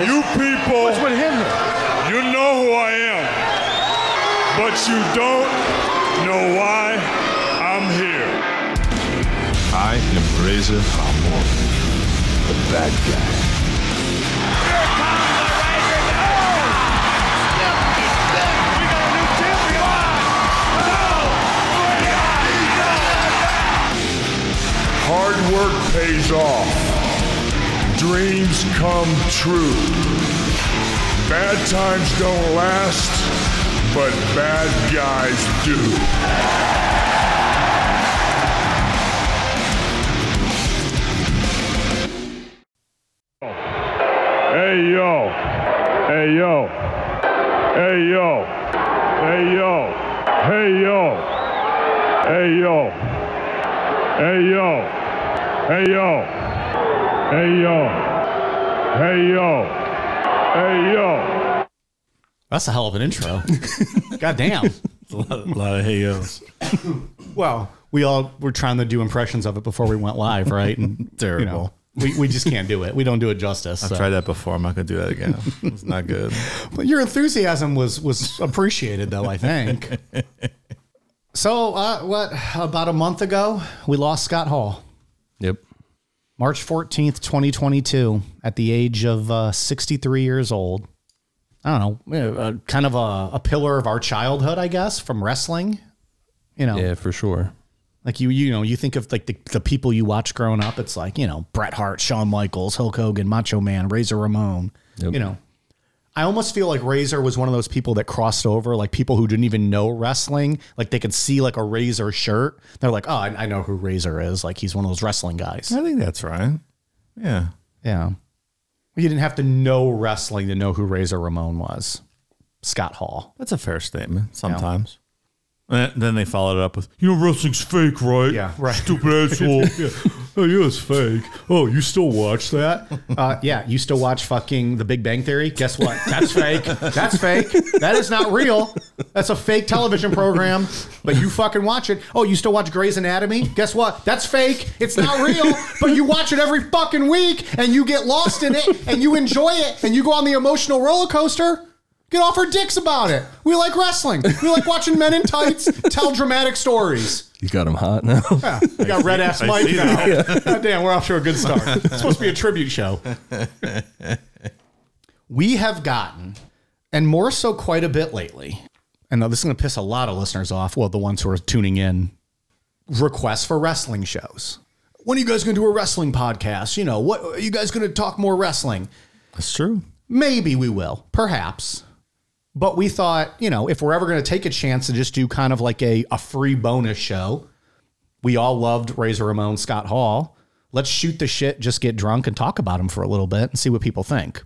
You people, What's with him? you know who I am, but you don't know why I'm here. I am Razor Ramon, the bad guy. Here comes the Razor. We got a new champion. Hard work pays off dreams come true. Bad times don't last, but bad guys do. Hey yo, hey yo, hey yo, hey yo, hey yo, hey yo, hey yo, hey yo. That's a hell of an intro. God damn. A lot, a lot of hayos. Well, we all were trying to do impressions of it before we went live, right? And Terrible. You know, we, we just can't do it. We don't do it justice. I've so. tried that before. I'm not gonna do that again. It's not good. But your enthusiasm was was appreciated, though. I think. so, uh, what about a month ago, we lost Scott Hall, Yep. March fourteenth, twenty twenty two, at the age of uh, sixty three years old. I don't know, uh, kind of a, a pillar of our childhood, I guess, from wrestling. You know, Yeah, for sure. Like you, you know, you think of like the, the people you watch growing up. It's like you know Bret Hart, Shawn Michaels, Hulk Hogan, Macho Man, Razor Ramon. Yep. You know, I almost feel like Razor was one of those people that crossed over, like people who didn't even know wrestling. Like they could see like a Razor shirt, they're like, oh, I, I know who Razor is. Like he's one of those wrestling guys. I think that's right. Yeah. Yeah, you didn't have to know wrestling to know who Razor Ramon was. Scott Hall. That's a fair statement sometimes. And then they followed it up with, you know, wrestling's fake, right? Yeah, right. Stupid asshole. yeah. Oh, yeah, it's fake. Oh, you still watch that? Uh, yeah, you still watch fucking The Big Bang Theory? Guess what? That's fake. That's fake. That is not real. That's a fake television program, but you fucking watch it. Oh, you still watch Grey's Anatomy? Guess what? That's fake. It's not real, but you watch it every fucking week and you get lost in it and you enjoy it and you go on the emotional roller coaster. Get off our dicks about it. We like wrestling. We like watching men in tights tell dramatic stories. You got him hot now. Yeah, we got red ass Mike see now. God damn, we're off to a good start. It's supposed to be a tribute show. we have gotten, and more so quite a bit lately, and now this is going to piss a lot of listeners off. Well, the ones who are tuning in, requests for wrestling shows. When are you guys going to do a wrestling podcast? You know, what are you guys going to talk more wrestling? That's true. Maybe we will, perhaps. But we thought, you know, if we're ever going to take a chance to just do kind of like a, a free bonus show, we all loved Razor Ramon, Scott Hall. Let's shoot the shit, just get drunk and talk about him for a little bit and see what people think.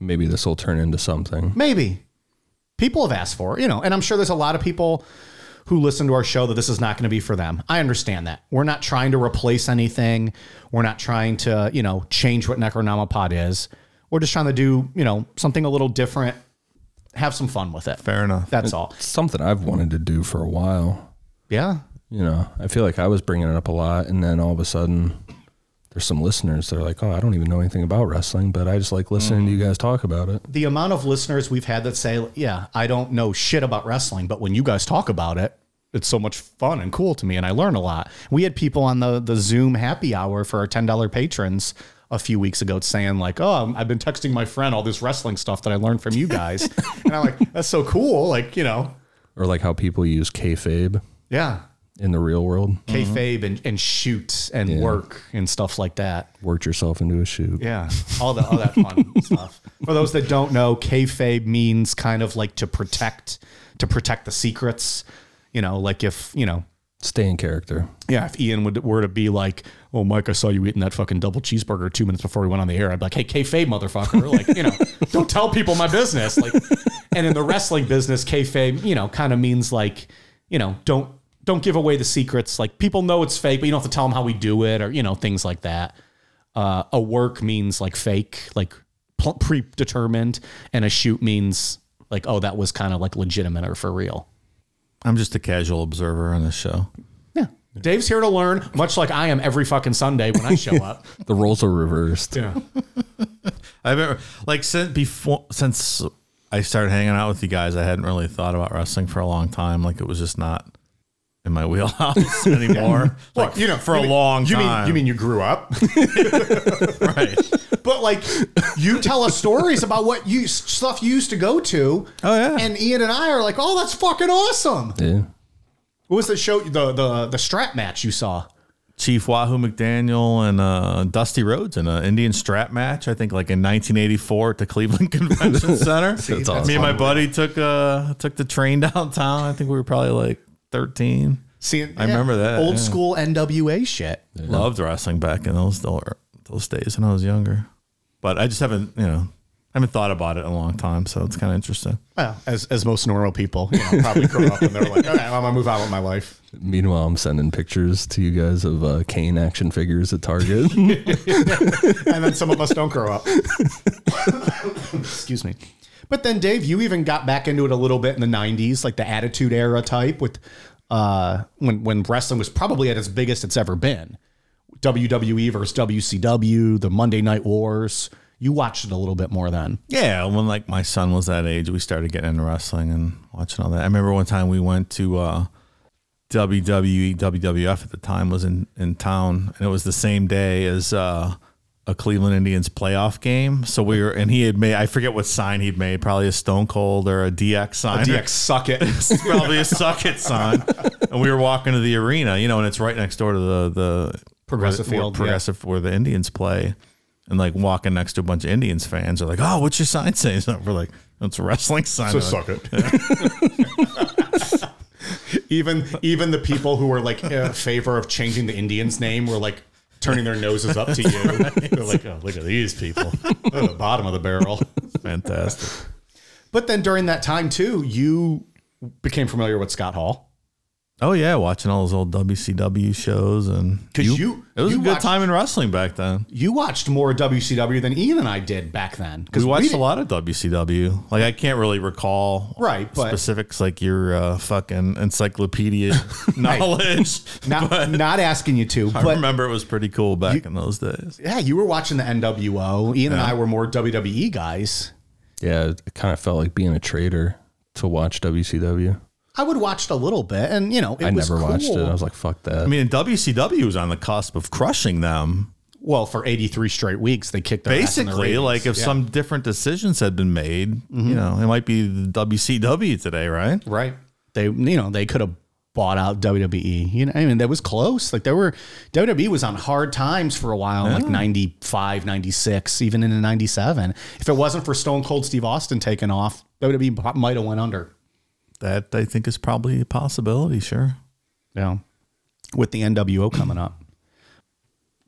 Maybe this will turn into something. Maybe. People have asked for it, you know, and I'm sure there's a lot of people who listen to our show that this is not going to be for them. I understand that. We're not trying to replace anything. We're not trying to, you know, change what Necronomipod is. We're just trying to do, you know, something a little different, have some fun with it. Fair enough. That's all. Something I've wanted to do for a while. Yeah. You know, I feel like I was bringing it up a lot, and then all of a sudden, there's some listeners that are like, "Oh, I don't even know anything about wrestling, but I just like listening to you guys talk about it." The amount of listeners we've had that say, yeah, I don't know shit about wrestling, but when you guys talk about it, it's so much fun and cool to me, and I learn a lot. We had people on the the Zoom happy hour for our ten dollar patrons a few weeks ago saying like, "Oh, I've been texting my friend all this wrestling stuff that I learned from you guys," and I'm like, "That's so cool!" Like, you know, Or like how people use kayfabe yeah, in the real world. kayfabe and and shoot and work and stuff like that. Worked yourself into a shoot. Yeah, all the all that fun stuff. For those that don't know, kayfabe means kind of like to protect to protect the secrets. You know, like if you know, Stay in character. yeah, if Ian would were to be like, "Oh, Mike, I saw you eating that fucking double cheeseburger two minutes before we went on the air," I'd be like, "Hey, kayfabe, motherfucker!" Like, you know, don't tell people my business. Like, and in the wrestling business, kayfabe, you know, kind of means like, you know, don't don't give away the secrets. Like, people know it's fake, but you don't have to tell them how we do it, or you know, things like that. Uh, a work means like fake, like predetermined, and a shoot means like, oh, that was kind of like legitimate or for real. I'm just a casual observer on this show. Yeah. Dave's here to learn, much like I am every fucking Sunday when I show up. The roles are reversed. Yeah. I've ever like since before since I started hanging out with you guys, I hadn't really thought about wrestling for a long time. Like it was just not in my wheelhouse anymore. Well, like, you know, for you a mean- long you time. Mean, you mean you grew up? right? but like, you tell us stories about what you stuff you used to go to. Oh, yeah. And Ian and I are like, oh, that's fucking awesome. Yeah. What was the show? The the the strap match you saw? Chief Wahoo McDaniel and uh, Dusty Rhodes in an Indian strap match. I think like in 1984 at the Cleveland Convention Center. That's awesome. Me and my buddy took uh took the train downtown. I think we were probably like 13. Seeing, I remember that, old yeah. school NWA shit. Loved wrestling back in those those days when I was younger, but I just haven't you know haven't thought about it in a long time. So it's kind of interesting. Well, as as most normal people, you know, probably grow up and they're like, okay, I'm gonna move on with my life. Meanwhile, I'm sending pictures to you guys of uh, Kane action figures at Target. and then some of us don't grow up. Excuse me. But then, Dave, you even got back into it a little bit in the '90s, like the Attitude Era type, with uh, when when wrestling was probably at its biggest it's ever been. WWE versus WCW, the Monday Night Wars. You watched it a little bit more then. Yeah, when like my son was that age, we started getting into wrestling and watching all that. I remember one time we went to uh, WWE, WWF at the time was in in town, and it was the same day as uh, a Cleveland Indians playoff game. So we were, and he had made I forget what sign he'd made, probably a Stone Cold or a DX sign. a DX suck it. Probably a suck it sign. And we were walking to the arena, you know, and it's right next door to the the Progressive field, yeah. progressive where the Indians play. And like walking next to a bunch of Indians fans are like, "Oh, what's your sign say?" So we're like, "It's a wrestling sign." So They're like, suck it. even even the people who were like in favor of changing the Indians' name were like turning their noses up to you. They're like, oh, look at these people. They're at the bottom of the barrel. Fantastic. But then during that time too, you became familiar with Scott Hall. Oh yeah, watching all those old WCW shows and 'Cause you- it was you a good watched- time in wrestling back then. You watched more WCW than Ian and I did back then. because We watched a lot of WCW. Like I can't really recall Right, but- specifics like your uh, fucking encyclopedia knowledge. Not, not asking you to, I but remember it was pretty cool back in those days. yeah, you were watching the NWO. Ian and I were more WWE guys. yeah, it kind of felt like being a traitor to watch WCW. I would watch it a little bit, and you know, it I was never watched it. I was like, fuck that. I mean, and WCW was on the cusp of crushing them. well, for 83 straight weeks, they kicked their ass in the Basically, like if Yeah. some different decisions had been made, you mm-hmm. know, it might be the WCW today, right? right, they you know they could have bought out WWE. You know, I mean, that was close. Like there were WWE was on hard times for a while, in like 95, 96, even into 97. If it wasn't for Stone Cold Steve Austin taking off, WWE might have went under. That I think is probably a possibility. Sure. Yeah. With the NWO coming up.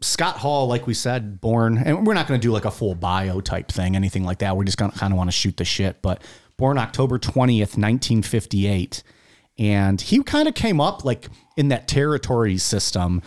Scott Hall, like we said, born, and we're not going to do like a full bio type thing, anything like that. We're just going to kind of want to shoot the shit. But born October 20th, 1958. And he kind of came up like in that territory system,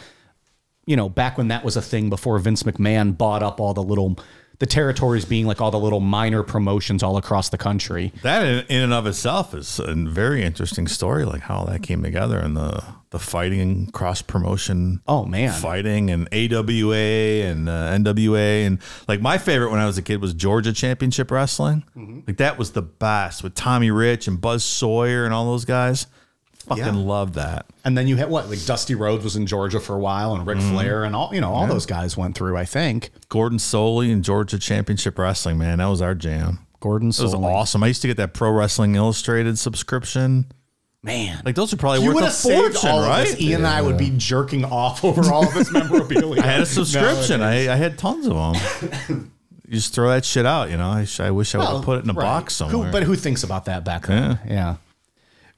you know, back when that was a thing before Vince McMahon bought up all the little, the territories being like all the little minor promotions all across the country. That in, in and of itself is a very interesting story, like how that came together and the the fighting, cross promotion. Oh, man. fighting and AWA and uh, NWA and like my favorite when I was a kid was Georgia Championship Wrestling. Mm-hmm. Like that was the best with Tommy Rich and Buzz Sawyer and all those guys. Fucking Yeah. loved that. And then you had what? Like Dusty Rhodes was in Georgia for a while, and Ric mm-hmm. Flair, and all you know, all those guys went through. I think Gordon Solie and Georgia Championship Wrestling, man, that was our jam. Gordon It was awesome. I used to get that Pro Wrestling Illustrated subscription. Man, Like those are probably you worth a fortune, all right? this. Ian and I would be jerking off over all of this memorabilia. I had a subscription. I, I had tons of them. you just throw that shit out, you know. I, I wish I would have put it in a box somewhere. Who, but who thinks about that back then? Yeah.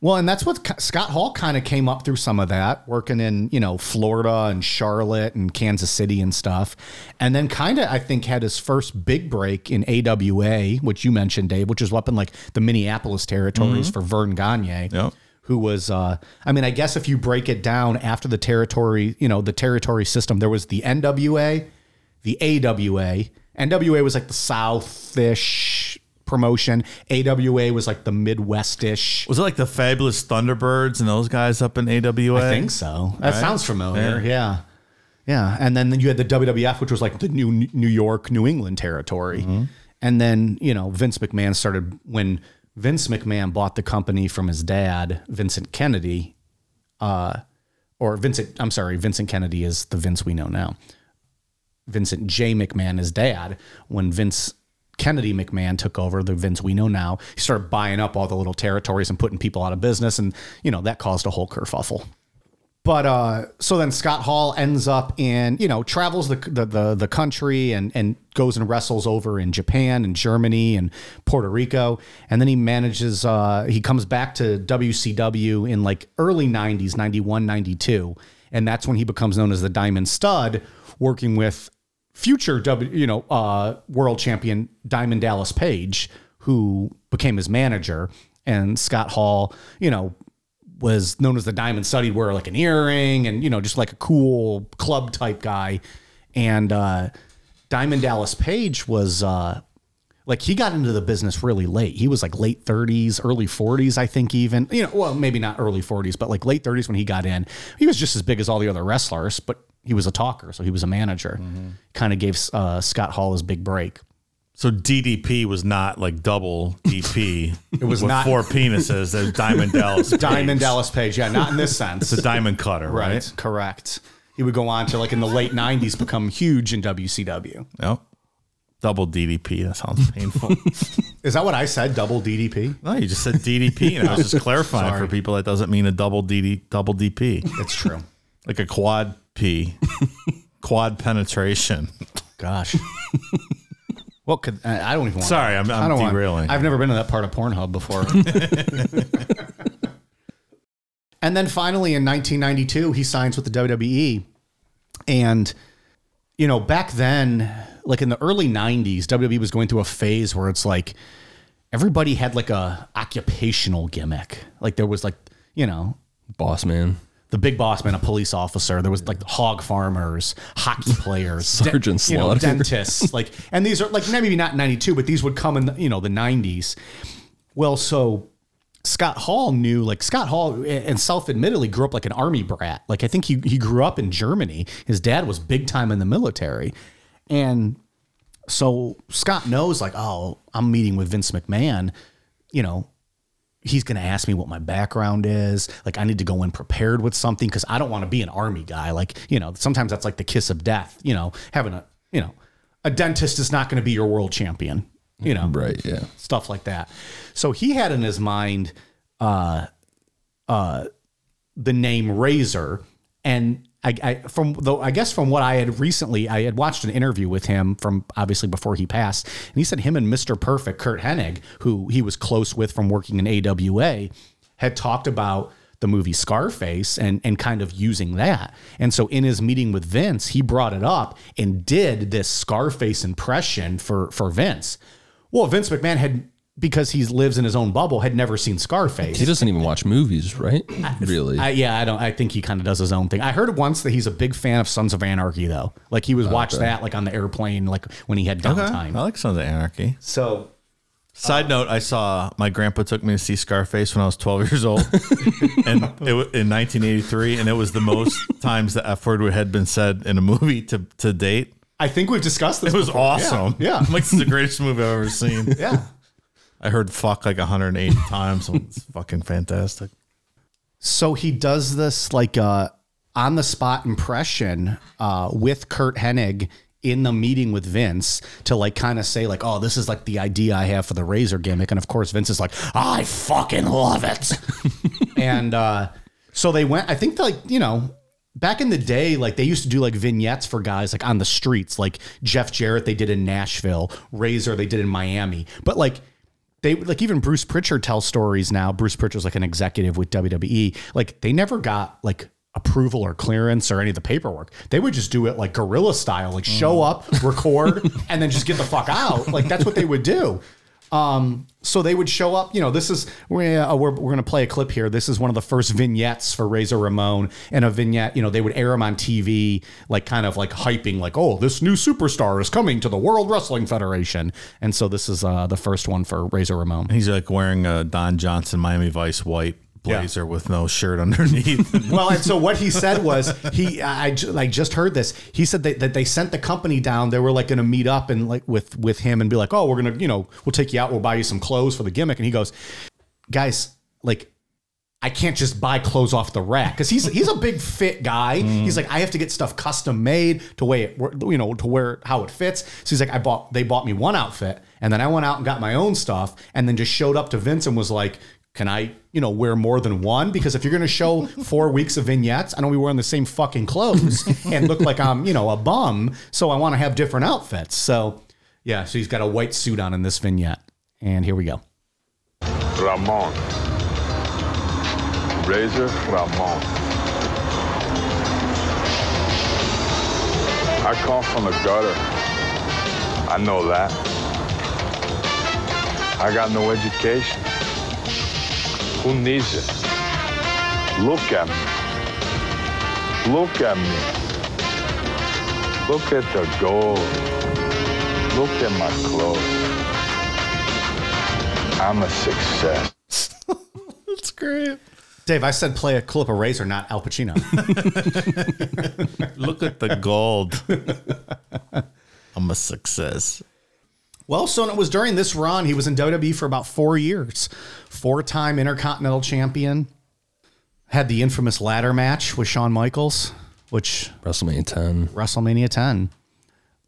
Well, and that's what Scott Hall kind of came up through some of that, working in you know Florida and Charlotte and Kansas City and stuff, and then kind of I think had his first big break in AWA, which you mentioned, Dave, which is up in like the Minneapolis territories for Verne Gagne. Yep. Who was, uh, I mean, I guess if you break it down after the territory, you know, the territory system, there was the NWA, the AWA. NWA was like the Southish promotion. AWA was like the Midwestish. was it like the Fabulous Thunderbirds and those guys up in AWA? I think so. That sounds familiar. Yeah. yeah. And then you had the WWF, which was like the new New York, New England territory. and then you know Vince McMahon started when Vince McMahon bought the company from his dad, Vincent Kennedy, uh, or Vincent. I'm sorry, Vincent Kennedy is the Vince we know now. Vincent J. McMahon, his dad, when Vince Kennedy McMahon took over, the Vince we know now, he started buying up all the little territories and putting people out of business, and you know that caused a whole kerfuffle. But uh, so then Scott Hall ends up in, you know, travels the the the, the country and and goes and wrestles over in Japan and Germany and Puerto Rico, and then he manages. Uh, he comes back to WCW in like early '90s, 91, 92, and that's when he becomes known as the Diamond Stud, working with future W, you know, uh, world champion Diamond Dallas Page, who became his manager, and Scott Hall, you know, was known as the Diamond Stud. He'd wear like an earring and, you know, just like a cool club type guy. And uh, Diamond Dallas Page was uh, like, he got into the business really late. He was like late 30s, early 40s, I think, even. You know, well, maybe not early 40s, but like late 30s when he got in. He was just as big as all the other wrestlers, but he was a talker. So he was a manager. Kind of gave uh, Scott Hall his big break. So DDP was not like double DP. it was with not- four penises. There's Diamond Dallas. Diamond Dallas Page. Yeah, not in this sense. It's a diamond cutter, right? Right, correct. He would go on to like in the late '90s become huge in WCW. Yep. Double DDP. That sounds painful. Is that what I said? Double DDP. no, you just said DDP, and I was just clarifying for people that doesn't mean a double DD, double DP, It's true. like a quad P, quad penetration. Gosh. What could, I I don't even. Want, Sorry, I'm, I I'm don't want- derailing. I've never been to that part of Pornhub before. and then finally in 1992, he signs with the WWE, and you know back then, like in the early 90s, WWE was going through a phase where it's like everybody had like a occupational gimmick. Like there was like you know Boss man. The big boss man, a police officer. There was like hog farmers, hockey players, Sergeant you know, dentists. Like, and these are like maybe not ninety two, but these would come in the, you know the nineties. Well, so Scott Hall knew like Scott Hall and self admittedly grew up like an army brat. Like I think he he grew up in Germany. His dad was big time in the military, and so Scott knows like oh I'm meeting with Vince McMahon. You know, he's going to ask me what my background is. Like, I need to go in prepared with something because I don't want to be an army guy. Like, you know, sometimes that's like the kiss of death. You know, having a, you know, a dentist is not going to be your world champion. You know, Right. Yeah. stuff like that. So he had in his mind uh, uh, the name Razor, and I, I from though I guess from what I had recently, I had watched an interview with him from obviously before he passed, and he said him and Mister Perfect, Curt Hennig, who he was close with from working in AWA, had talked about the movie Scarface and and kind of using that. And so in his meeting with Vince, he brought it up and did this Scarface impression for for Vince. Well, Vince McMahon had because he lives in his own bubble had never seen Scarface. He doesn't even watch movies, right? Really? I, yeah, I don't. I think he kind of does his own thing. I heard once that he's a big fan of Sons of Anarchy, though. Like he was oh, watched that like on the airplane, like when he had downtime. I like Sons of Anarchy. So Side uh, note: I saw my grandpa took me to see Scarface when I was 12 years old, and it wa- in 1983, and it was the most times the F word had been said in a movie to to date. I think we've discussed this. It was before. awesome. Yeah, I'm like, this is the greatest movie I've ever seen. yeah. I heard "fuck" like 180 times. It's fucking fantastic. So he does this like uh, on the spot impression uh, with Curt Hennig in the meeting with Vince to like kind of say like, oh, this is like the idea I have for the Razor gimmick, and of course Vince is like, I fucking love it, and uh, so they went. I think like you know. Back in the day, like they used to do like vignettes for guys like on the streets, like Jeff Jarrett, they did in Nashville, Razor, they did in Miami. But like they like even Bruce Pritchard tells stories now. Bruce Pritchard's like an executive with WWE. Like they never got like approval or clearance or any of the paperwork. They would just do it like guerrilla style, like show mm. up, record, and then just get the fuck out. Like that's what they would do. Um, so they would show up. You know, this is we're uh, we're, we're going to play a clip here. This is one of the first vignettes for Razor Ramon, and a vignette. You know, they would air him on TV, like kind of like hyping, like, oh, this new superstar is coming to the World Wrestling Federation. And so this is uh, the first one for Razor Ramon. He's like wearing a Don Johnson Miami Vice white blazer with no shirt underneath. well, and so what he said was he I, like just heard this. He said that, that they sent the company down. They were like going to meet up and like with with him and be like, oh, we're gonna you know we'll take you out. We'll buy you some clothes for the gimmick. And he goes, guys, like. I can't just buy clothes off the rack because he's he's a big fit guy. Mm-hmm. He's like I have to get stuff custom made to way it you know to where how it fits. So he's like I bought they bought me one outfit and then I went out and got my own stuff and then just showed up to Vince and was like, can I, you know, wear more than one? Because if you're going to show four weeks of vignettes, I don't be wearing the same fucking clothes and look like I'm, you know, a bum. So I want to have different outfits. So yeah, so he's got a white suit on in this vignette. And here we go. Ramon. Razor Ramon. I come from the gutter. I know that. I got no education. Who needs it? Look at me. Look at me. Look at the gold. Look at my clothes. I'm a success. That's great. Dave, I said play a clip of Razor, not Al Pacino. Look at the gold. I'm a success. Well, so it was during this run. He was in WWE for about four years, four time Intercontinental Champion. Had the infamous ladder match with Shawn Michaels, which WrestleMania 10. WrestleMania 10.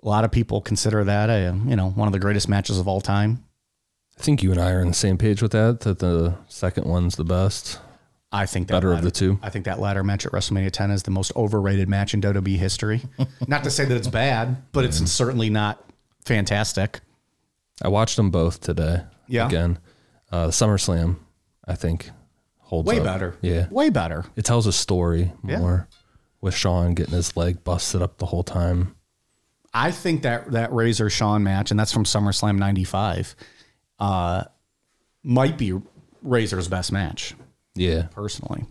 A lot of people consider that a you know one of the greatest matches of all time. I think you and I are on the same page with that, that the second one's the best. I think that Better of the two. I think that ladder match at WrestleMania 10 is the most overrated match in WWE history. not to say that it's bad, but it's certainly not fantastic. I watched them both today. Yeah. Again. Uh, SummerSlam, I think, holds Way up. better. Yeah. Way better. It tells a story Yeah. more with Shawn getting his leg busted up the whole time. I think that that Razor Shawn match, and that's from SummerSlam '95, uh, might be Razor's best match Yeah. personally.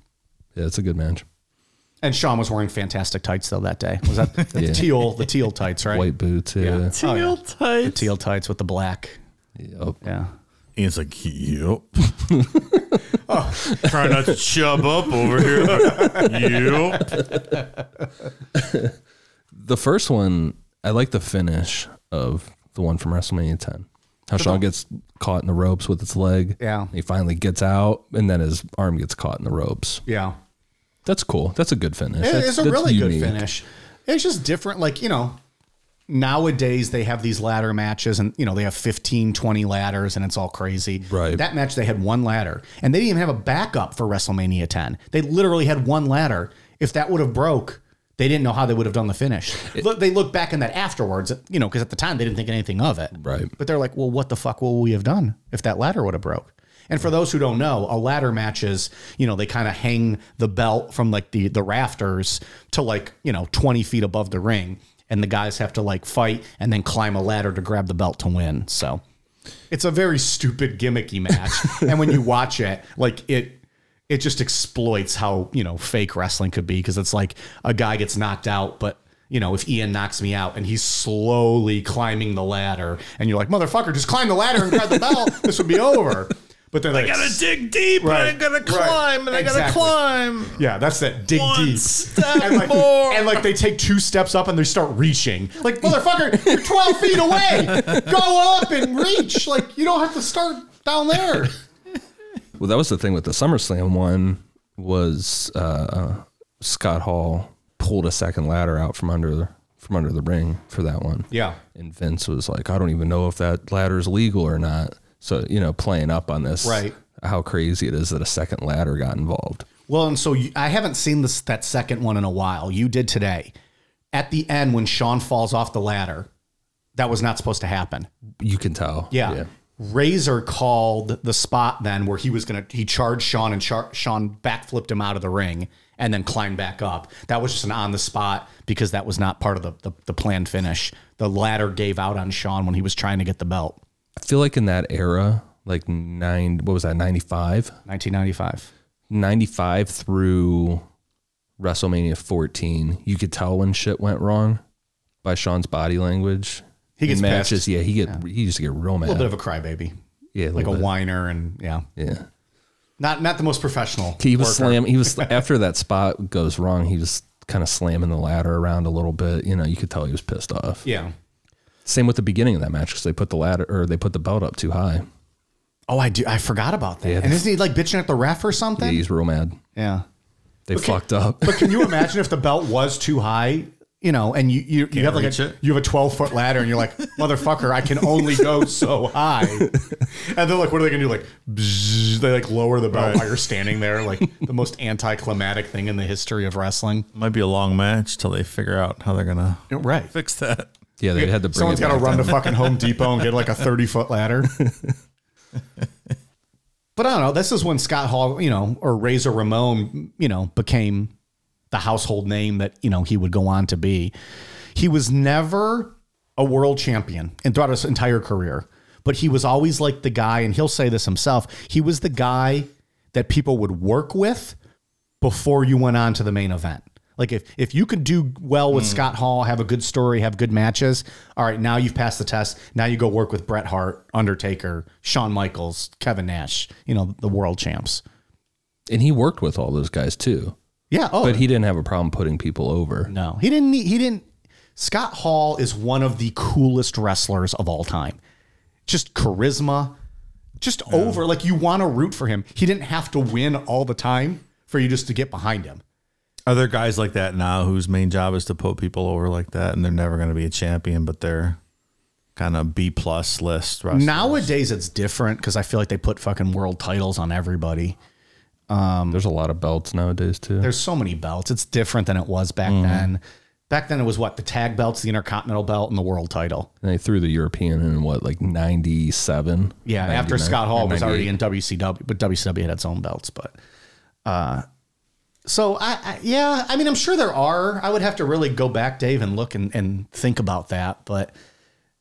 Yeah, it's a good match. And Shawn was wearing fantastic tights though that day. Was that the Yeah. teal the teal tights right? White boots. Yeah. Yeah. Teal Oh, yeah. tights. The teal tights with the black. Yep. Yeah. Ian's like, yep. Oh, try not to chub up over here. yep. The first one, I like the finish of the one from WrestleMania 10. How Shawn gets caught in the ropes with his leg. Yeah. He finally gets out, and then his arm gets caught in the ropes. Yeah. That's cool. That's a good finish. It- it's a really unique. good finish. It's just different. Like, you know, nowadays they have these ladder matches and, you know, they have 15, 20 ladders and it's all crazy. Right. That match, they had one ladder and they didn't even have a backup for WrestleMania 10. They literally had one ladder. If that would have broke, they didn't know how they would have done the finish. Look, they look back in that afterwards, you know, because at the time they didn't think anything of it. Right. But they're like, well, what the fuck will we have done if that ladder would have broke? And for those who don't know, a ladder match is, you know, they kind of hang the belt from like the the rafters to like, you know, 20 feet above the ring. And the guys have to like fight and then climb a ladder to grab the belt to win. So it's a very stupid gimmicky match. and when you watch it, like it it just exploits how, you know, fake wrestling could be because it's like a guy gets knocked out, but you know, if Ian knocks me out and he's slowly climbing the ladder, and you're like, motherfucker, just climb the ladder and grab the belt, this would be over. But they're like, I gotta dig deep Right, and I gotta right, climb and I gotta exactly. climb. yeah, that's that dig One deep. step and like, more. and like they take two steps up and they start reaching. Like, motherfucker, you're 12 feet away. Go up and reach. Like, you don't have to start down there. Well, that was the thing with the SummerSlam one was uh, Scott Hall pulled a second ladder out from under from under the ring for that one. Yeah. And Vince was like, I don't even know if that ladder is legal or not. So, you know, playing up on this, Right. how crazy it is that a second ladder got involved. Well, and so you, I haven't seen this that second one in a while. You did today. At the end, when Shawn falls off the ladder, that was not supposed to happen. You can tell. Yeah. Razor called the spot then where he was gonna he charged Shawn and char- Shawn backflipped him out of the ring and then climbed back up. That was just an on the spot because that was not part of the, the the planned finish. The ladder gave out on Shawn when he was trying to get the belt. I feel like in that era, like nine, what was that, 95? 1995. 95 through WrestleMania 14, you could tell when shit went wrong by Shawn's body language. He gets in matches. pissed. Yeah, he get he used to get real mad. A little bit of a crybaby. yeah, Like a bit. whiner and yeah. Yeah, Not not the most professional. He was worker. slam. He was after that spot goes wrong. He was kind of slamming the ladder around a little bit. You know, you could tell he was pissed off. Yeah. Same with the beginning of that match because they put the ladder or they put the belt up too high. Oh, I do. I forgot about that. Yeah. and isn't he like bitching at the ref or Yeah, something? he's real mad. Yeah. They fucked up. But can you imagine if the belt was too high? You know, and you you, you have like a it? you have a twelve foot ladder, and you're like, motherfucker, I can only go so high. And they're like, what are they gonna do? Like, bzzz, they like lower the belt while you're standing there, like the most anticlimactic thing in the history of wrestling. Might be a long match till they figure out how they're gonna Right. fix that. Yeah, they had to bring Someone's it got to run down. to fucking Home Depot and get like a 30 foot ladder. but I don't know. This is when Scott Hall, you know, or Razor Ramon, you know, became the household name that, you know, he would go on to be. He was never a world champion and throughout his entire career, but he was always like the guy, and he'll say this himself. He was the guy that people would work with before you went on to the main event. Like if if you could do well with mm. Scott Hall, have a good story, have good matches, all right, now you've passed the test. Now you go work with Bret Hart, Undertaker, Shawn Michaels, Kevin Nash, you know, the world champs. and he worked with all those guys too. Yeah, oh, But he didn't have a problem putting people over. no. He didn't need, he didn't Scott Hall is one of the coolest wrestlers of all time. Just charisma, just over like you want to root for him. He didn't have to win all the time for you just to get behind him. Are there guys like that now whose main job is to put people over like that, and they're never going to be a champion, but they're kind of B plus list wrestlers? Nowadays it's different because I feel like they put fucking world titles on everybody. There's a lot of belts nowadays too. There's so many belts. It's different than it was back then. Back then it was what the tag belts, the intercontinental belt, and the world title. and they threw the European in what like 97. Yeah, after Scott Hall was already in WCW, but WCW had its own belts. But uh, so I, I yeah, I mean I'm sure there are. I would have to really go back, Dave, and look and, and think about that. But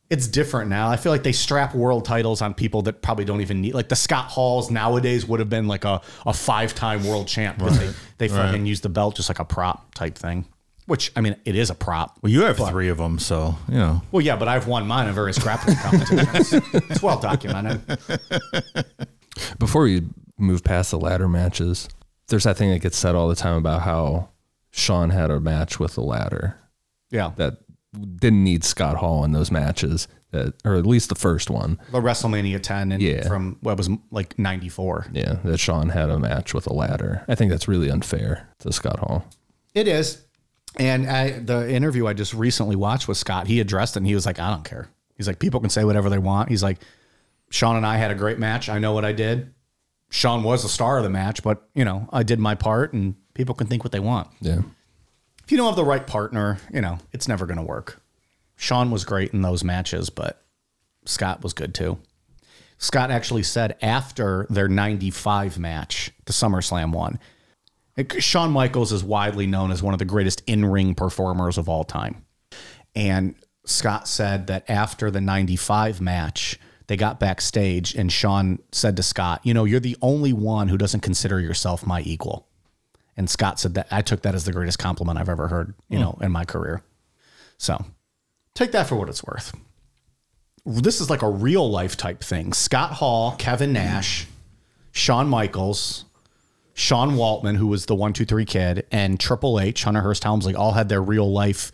it's different now. I feel like they strap world titles on people that probably don't even need. Like the Scott Halls nowadays would have been like a, a five time world champ because they they fucking use the belt just like a prop type thing. Which I mean, it is a prop. Well, you have three of them, so you know. Well, yeah, but I've won mine in various grappling competitions. it's well documented. Before we move past the ladder matches, there's that thing that gets said all the time about how Shawn had a match with the ladder Yeah. that didn't need Scott Hall in those matches, that, or at least the first one. the WrestleMania 10 and Yeah. from what was like 94. Yeah, that Shawn had a match with a ladder. I think that's really unfair to Scott Hall. It is. And I, the interview I just recently watched with Scott, he addressed it and he was like, I don't care. He's like, people can say whatever they want. He's like, Shawn and I had a great match. I know what I did. Shawn was the star of the match, but you know, I did my part and people can think what they want. Yeah. If you don't have the right partner, you know, it's never going to work. Shawn was great in those matches, but Scott was good too. Scott actually said after their 95 match, the SummerSlam one, Shawn Michaels is widely known as one of the greatest in ring performers of all time. And Scott said that after the 95 match, they got backstage and Shawn said to Scott, You know, you're the only one who doesn't consider yourself my equal. And Scott said that I took that as the greatest compliment I've ever heard, you know, in my career. So take that for what it's worth. This is like a real life type thing. Scott Hall, Kevin Nash, Shawn Michaels, Sean Waltman, who was the one, two, three kid, and Triple H, Hunter Hearst Helmsley, all had their real life.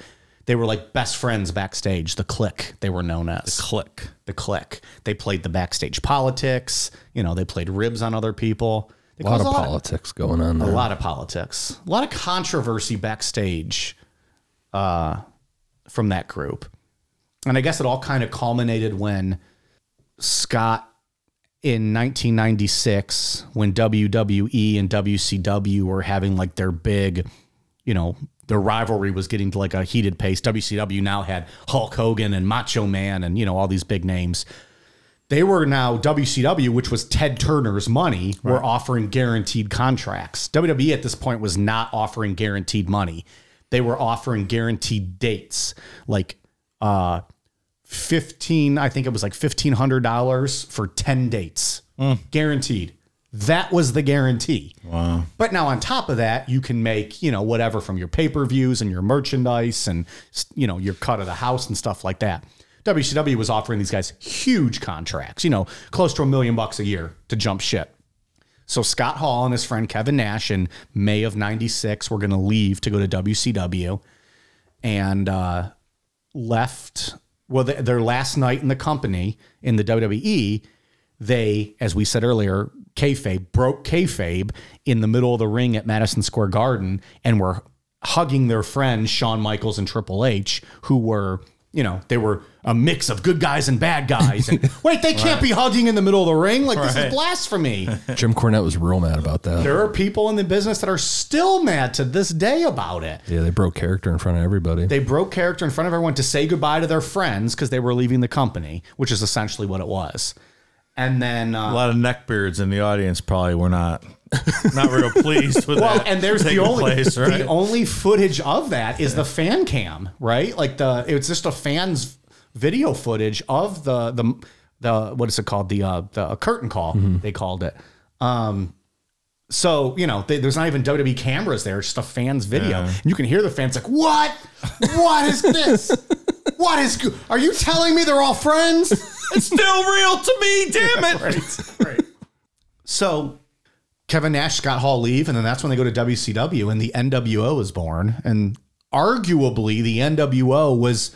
They were like best friends backstage. The Kliq, they were known as The Kliq. the Kliq. They played the backstage politics. You know, they played ribs on other people. They A lot of caused politics going on a lot of politics, a lot of controversy backstage uh, from that group. And I guess it all kind of culminated when Scott in 1996, when WWE and WCW were having like their big, you know, their rivalry was getting to like a heated pace. WCW now had Hulk Hogan and Macho Man and, you know, all these big names they were now WCW, which was Ted Turner's money, were offering guaranteed contracts. WWE at this point was not offering guaranteed money. They were offering guaranteed dates, like uh, fifteen. I think it was like fifteen hundred dollars for ten dates, guaranteed. That was the guarantee. Wow. But now on top of that, you can make, you know, whatever from your pay-per-views and your merchandise and you know, your cut of the house and stuff like that. WCW was offering these guys huge contracts, you know, close to a million bucks a year to jump ship. So Scott Hall and his friend Kevin Nash in May of '96 were going to leave to go to WCW, and uh, left. Well, th- their last night in the company in the WWE, they, as we said earlier, kayfabe broke kayfabe in the middle of the ring at Madison Square Garden, and were hugging their friends Shawn Michaels and Triple H, who were. You know, they were a mix of good guys and bad guys. And wait, they can't be hugging in the middle of the ring. Like, this is blasphemy. Jim Cornette was real mad about that. There are people in the business that are still mad to this day about it. yeah, they broke character in front of everybody. They broke character in front of everyone to say goodbye to their friends because they were leaving the company, which is essentially what it was. And then, A uh, lot of neckbeards in the audience probably were not not real pleased with well, that. and there's the only place, right? the only footage of that is the fan cam, right? Like the it's just a fan's video footage of the the the what is it called the uh the curtain call they called it. Um, so you know, they, there's not even WWE cameras there; it's just a fan's video. And you can hear the fans like, "What? What is this? what is? Are you telling me they're all friends?" It's still real to me, damn it. right, right. So Kevin Nash, Scott Hall leave, and then that's when they go to WCW, and the NWO is born. And arguably, the NWO was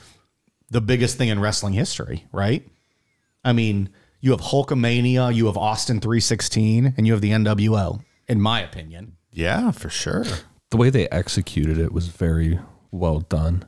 the biggest thing in wrestling history, right? I mean, you have Hulkamania, you have Austin 316, and you have the NWO, in my opinion. Yeah, for sure. the way they executed it was very well done.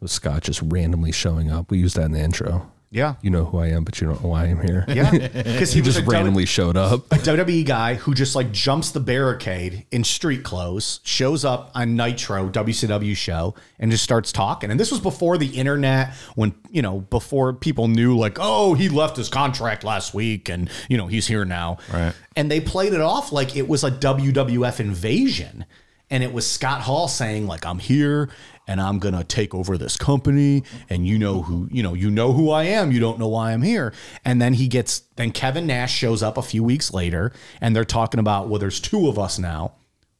With Scott just randomly showing up. We used that in the intro. Yeah. You know who I am, but you don't know why I'm here. Yeah. Because he just randomly showed up. a WWE guy who just like jumps the barricade in street clothes, shows up on Nitro WCW show, and just starts talking. And this was before the internet, when you know, before people knew like, oh, he left his contract last week, and you know, he's here now. Right. And they played it off like it was a WWF invasion. And it was Scott Hall saying, like, I'm here and I'm gonna take over this company, and you know who, you know, you know who I am. You don't know why I'm here. And then he gets then Kevin Nash shows up a few weeks later, and they're talking about, well, there's two of us now.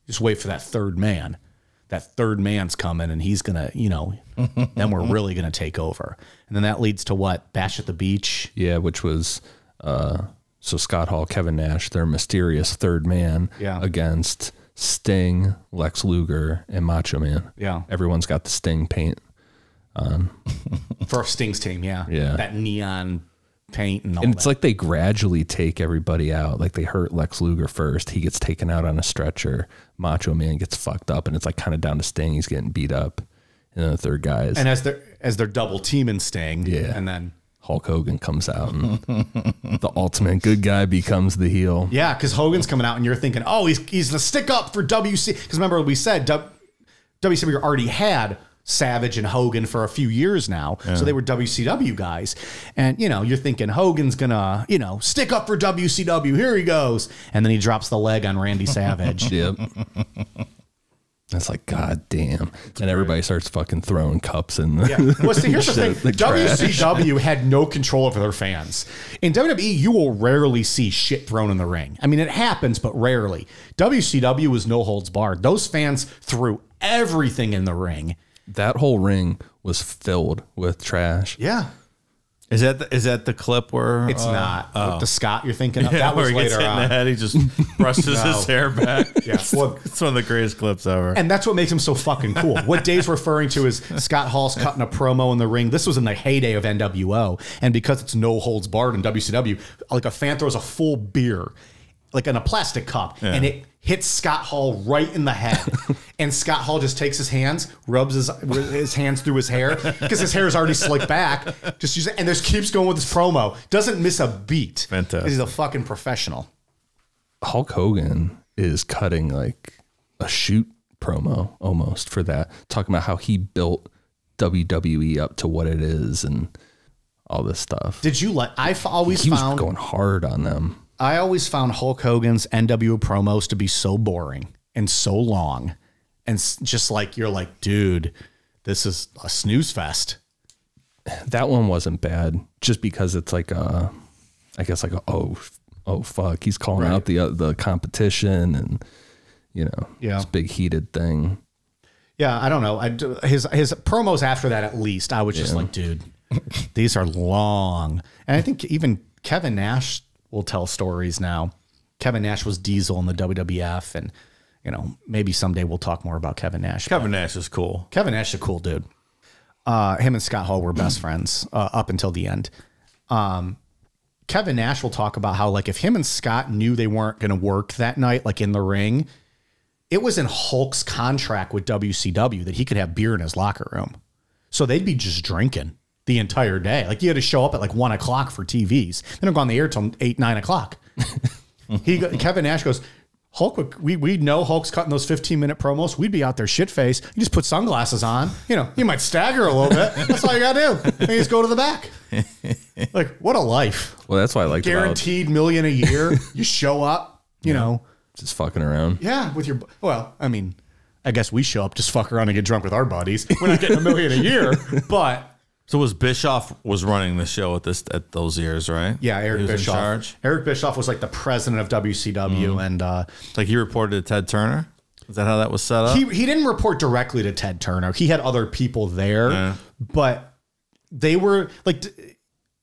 Just wait for that third man. That third man's coming, and he's gonna, you know, then we're really gonna take over. And then that leads to what? Bash at the beach. Yeah, which was uh so Scott Hall, Kevin Nash, their mysterious third man Yeah. against Sting, Lex Luger, and Macho Man. Yeah. Everyone's got the Sting paint. On. For Sting's team, yeah. Yeah. That neon paint and all And that. it's like they gradually take everybody out. Like they hurt Lex Luger first. He gets taken out on a stretcher. Macho Man gets fucked up, and it's like kind of down to Sting. He's getting beat up. And then the third guy is and as they're as they're double teaming Sting, Yeah. and then Hulk Hogan comes out, and the ultimate good guy becomes the heel. yeah, because Hogan's coming out, and you're thinking, oh, he's he's the stick up for WC. Because remember what we said W- WCW already had Savage and Hogan for a few years now, so they were WCW guys, and you know you're thinking Hogan's gonna you know stick up for WCW. Here he goes, and then he drops the leg on Randy Savage. Yep. It's like, God damn. and everybody starts fucking throwing cups in the, Yeah. Well, see, here's the thing. the. WCW had no control over their fans. In WWE, you will rarely see shit thrown in the ring. I mean, it happens, but rarely. WCW was no holds barred. Those fans threw everything in the ring. That whole ring was filled with trash. Yeah. Is that the, is that the clip where It's uh, not. With the Scott you're thinking of. yeah, that was where he gets later hit in the on. head? He just brushes his hair back. Yeah. Well, it's one of the greatest clips ever. And that's what makes him so fucking cool. What Dave's referring to is Scott Hall's cutting a promo in the ring. This was in the heyday of NWO. And because it's no holds barred in WCW, like a fan throws a full beer, like in a plastic cup, and it hits Scott Hall right in the head. and Scott Hall just takes his hands, rubs his his hands through his hair because his hair is already slicked back. Just use it, and just keeps going with his promo. Doesn't miss a beat. Fantastic. He's a fucking professional. Hulk Hogan is cutting like a shoot promo almost for that, talking about how he built WWE up to what it is and all this stuff. Did you like? I've always he was found going hard on them. I always found Hulk Hogan's NWO promos to be so boring and so long. And just like, you're like, dude, this is a snooze fest. That one wasn't bad, just because it's like a, I guess like a oh oh fuck, he's calling out the uh, the competition and you know Yeah. this big heated thing. Yeah, I don't know. I, his, his promos after that, at least, I was just like, dude, these are long. And I think even Kevin Nash will tell stories now. Kevin Nash was Diesel in the WWF, and you know maybe someday we'll talk more about Kevin Nash. Kevin Nash is cool. Kevin Nash is a cool dude. Uh, him and Scott Hall were best friends uh, up until the end. Um, Kevin Nash will talk about how like if him and Scott knew they weren't going to work that night, like in the ring, it was in Hulk's contract with WCW that he could have beer in his locker room. So they'd be just drinking the entire day. Like you had to show up at like one o'clock for TVs. They don't go on the air till eight, nine o'clock. he Kevin Nash goes, Hulk, we we know Hulk's cutting those 15 minute promos. We'd be out there shit face. You just put sunglasses on. You know, you might stagger a little bit. That's all you gotta do. And you just go to the back. Like, what a life. Well, that's why I about Guaranteed million a year. You show up, you know. just fucking around. Yeah, with your well, I mean, I guess we show up just fuck around and get drunk with our buddies. We're not getting a million a year, but So was Bischoff was running the show at this at those years, right? yeah, Eric he was Bischoff. in charge. Eric Bischoff was like the president of WCW, and uh, Like he reported to Ted Turner. Is that how that was set up? he he didn't report directly to Ted Turner. He had other people there, Yeah. but they were like.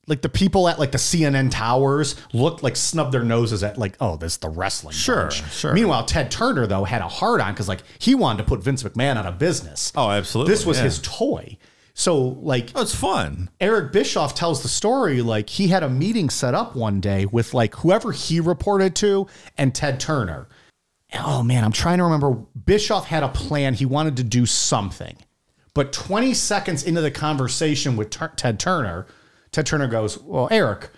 Like the people at like the CNN towers looked like snubbed their noses at like oh this is the wrestling Sure, bunch. sure. Meanwhile Ted Turner though had a hard on because like he wanted to put Vince McMahon out of business. oh, absolutely. this was yeah. his toy. So like Oh, it's fun. Eric Bischoff tells the story like he had a meeting set up one day with like whoever he reported to and Ted Turner. Oh man, I'm trying to remember. Bischoff had a plan. He wanted to do something. But 20 seconds into the conversation with Tur- Ted Turner, Ted Turner goes, Well, Eric,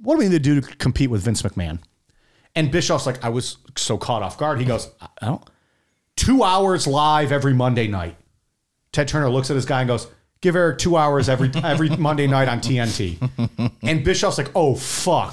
what do we need to do to compete with Vince McMahon? And Bischoff's like, I was so caught off guard. He goes, I don't. Two hours live every Monday night. Ted Turner looks at his guy and goes, "Give Eric two hours every every Monday night on TNT." And Bischoff's like, "Oh fuck!"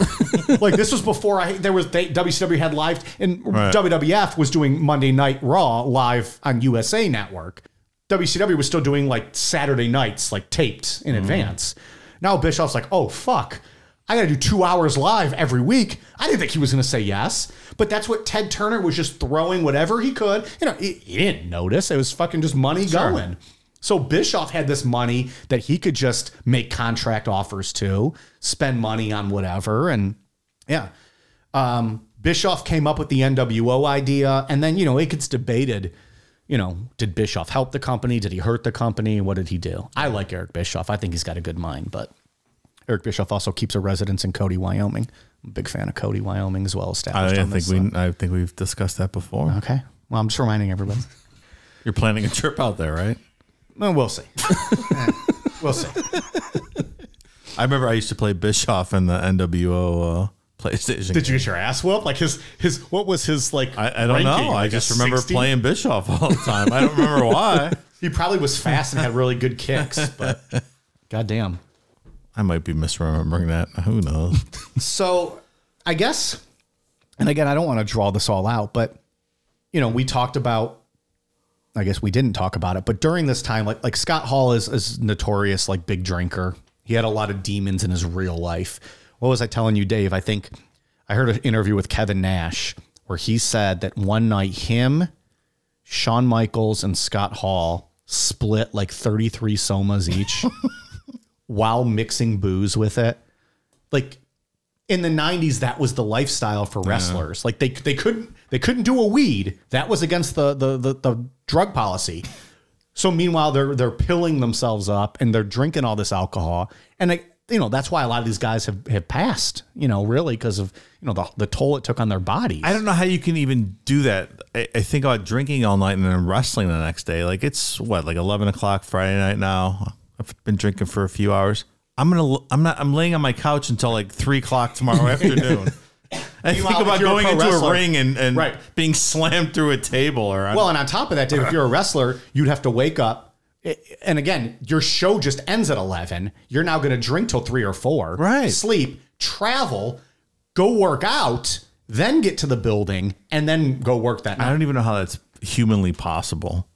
like this was before I there was they, WCW had live and Right. WWF was doing Monday Night Raw live on USA Network. WCW was still doing like Saturday nights, like taped in mm-hmm. advance. Now Bischoff's like, "Oh fuck." I got to do two hours live every week. I didn't think he was going to say yes, but that's what Ted Turner was just throwing whatever he could. You know, he, he didn't notice. It was fucking just money going. So Bischoff had this money that he could just make contract offers to, spend money on whatever. And yeah, um, Bischoff came up with the NWO idea. And then, you know, it gets debated. You know, did Bischoff help the company? Did he hurt the company? What did he do? I like Eric Bischoff. I think he's got a good mind, but Eric Bischoff also keeps a residence in Cody, Wyoming. I'm a big fan of Cody, Wyoming, as well established. I on think we I think we've discussed that before. okay. Well, I'm just reminding everybody. You're planning a trip out there, right? Well, we'll see. Eh, we'll see. I remember I used to play Bischoff in the NWO uh, PlayStation. Did you get your ass whooped? Like his his what was his like? I, I don't know. ranking? I Like a just remember 60? playing Bischoff all the time. I don't remember why. He probably was fast and had really good kicks, but goddamn. I might be misremembering that. Who knows? So I guess, and again, I don't want to draw this all out, but you know, we talked about. I guess we didn't talk about it, but during this time, like like Scott Hall is is notorious like big drinker. He had a lot of demons in his real life. What was I telling you, Dave? I think I heard an interview with Kevin Nash where he said that one night him, Shawn Michaels, and Scott Hall split like 33 somas each while mixing booze with it. Like in the 90s that was the lifestyle for wrestlers. Like they they couldn't they couldn't do a weed. That was against the the the, the drug policy. So meanwhile they're they're pilling themselves up and they're drinking all this alcohol and they you know that's why a lot of these guys have, have passed, you know, really because of you know the, the toll it took on their bodies. I don't know how you can even do that. I, I think about drinking all night and then wrestling the next day. Like it's what, like eleven o'clock Friday night now. I've been drinking for a few hours. I'm gonna. I'm not. I'm laying on my couch until like three o'clock tomorrow afternoon. I think Meanwhile, if about you're a going pro into wrestler- a ring and, and Right. being slammed through a table or Well, and on top of that, Dave, if you're a wrestler, you'd have to wake up. And again, your show just ends at 11. You're now going to drink till three or four. Right. Sleep, travel, go work out, then get to the building, and then go work that I night. don't even know how that's humanly possible.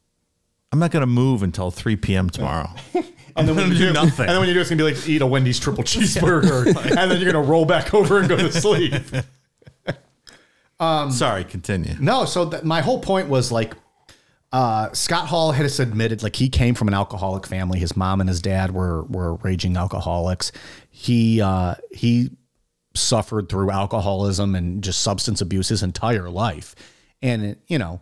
I'm not gonna move until 3 p.m. tomorrow. I'm then when you do nothing. And then when you do, it's going to be like eat a Wendy's triple cheeseburger. and then you're going to roll back over and go to sleep. Sorry, continue. No, so th- my whole point was like uh, Scott Hall had us admitted like he came from an alcoholic family. His mom and his dad were were raging alcoholics. He uh, he suffered through alcoholism and just substance abuse his entire life. And, you know,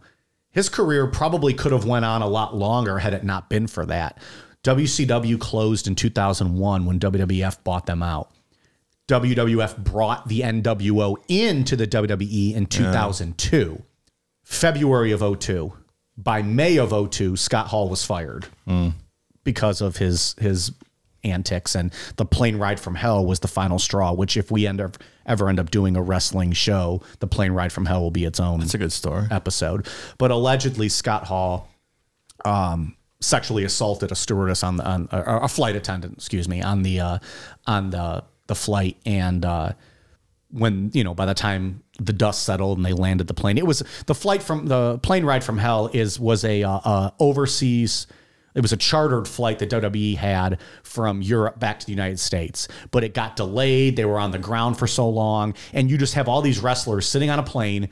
his career probably could have went on a lot longer had it not been for that. WCW closed in 2001 when WWF bought them out. WWF brought the NWO into the WWE in 2002, February of 02. By May of 02, Scott Hall was fired because of his his antics and the plane ride from hell was the final straw which if we end up ever end up doing a wrestling show the plane ride from hell will be its own It's a good story. episode but allegedly scott hall um, sexually assaulted a stewardess on the on a flight attendant excuse me on the uh, on the the flight. And uh, when you know by the time the dust settled and they landed the plane it was the flight from the plane ride from hell is was a uh, uh, overseas it was a chartered flight that WWE had from Europe back to the United States, but it got delayed. They were on the ground for so long, and you just have all these wrestlers sitting on a plane,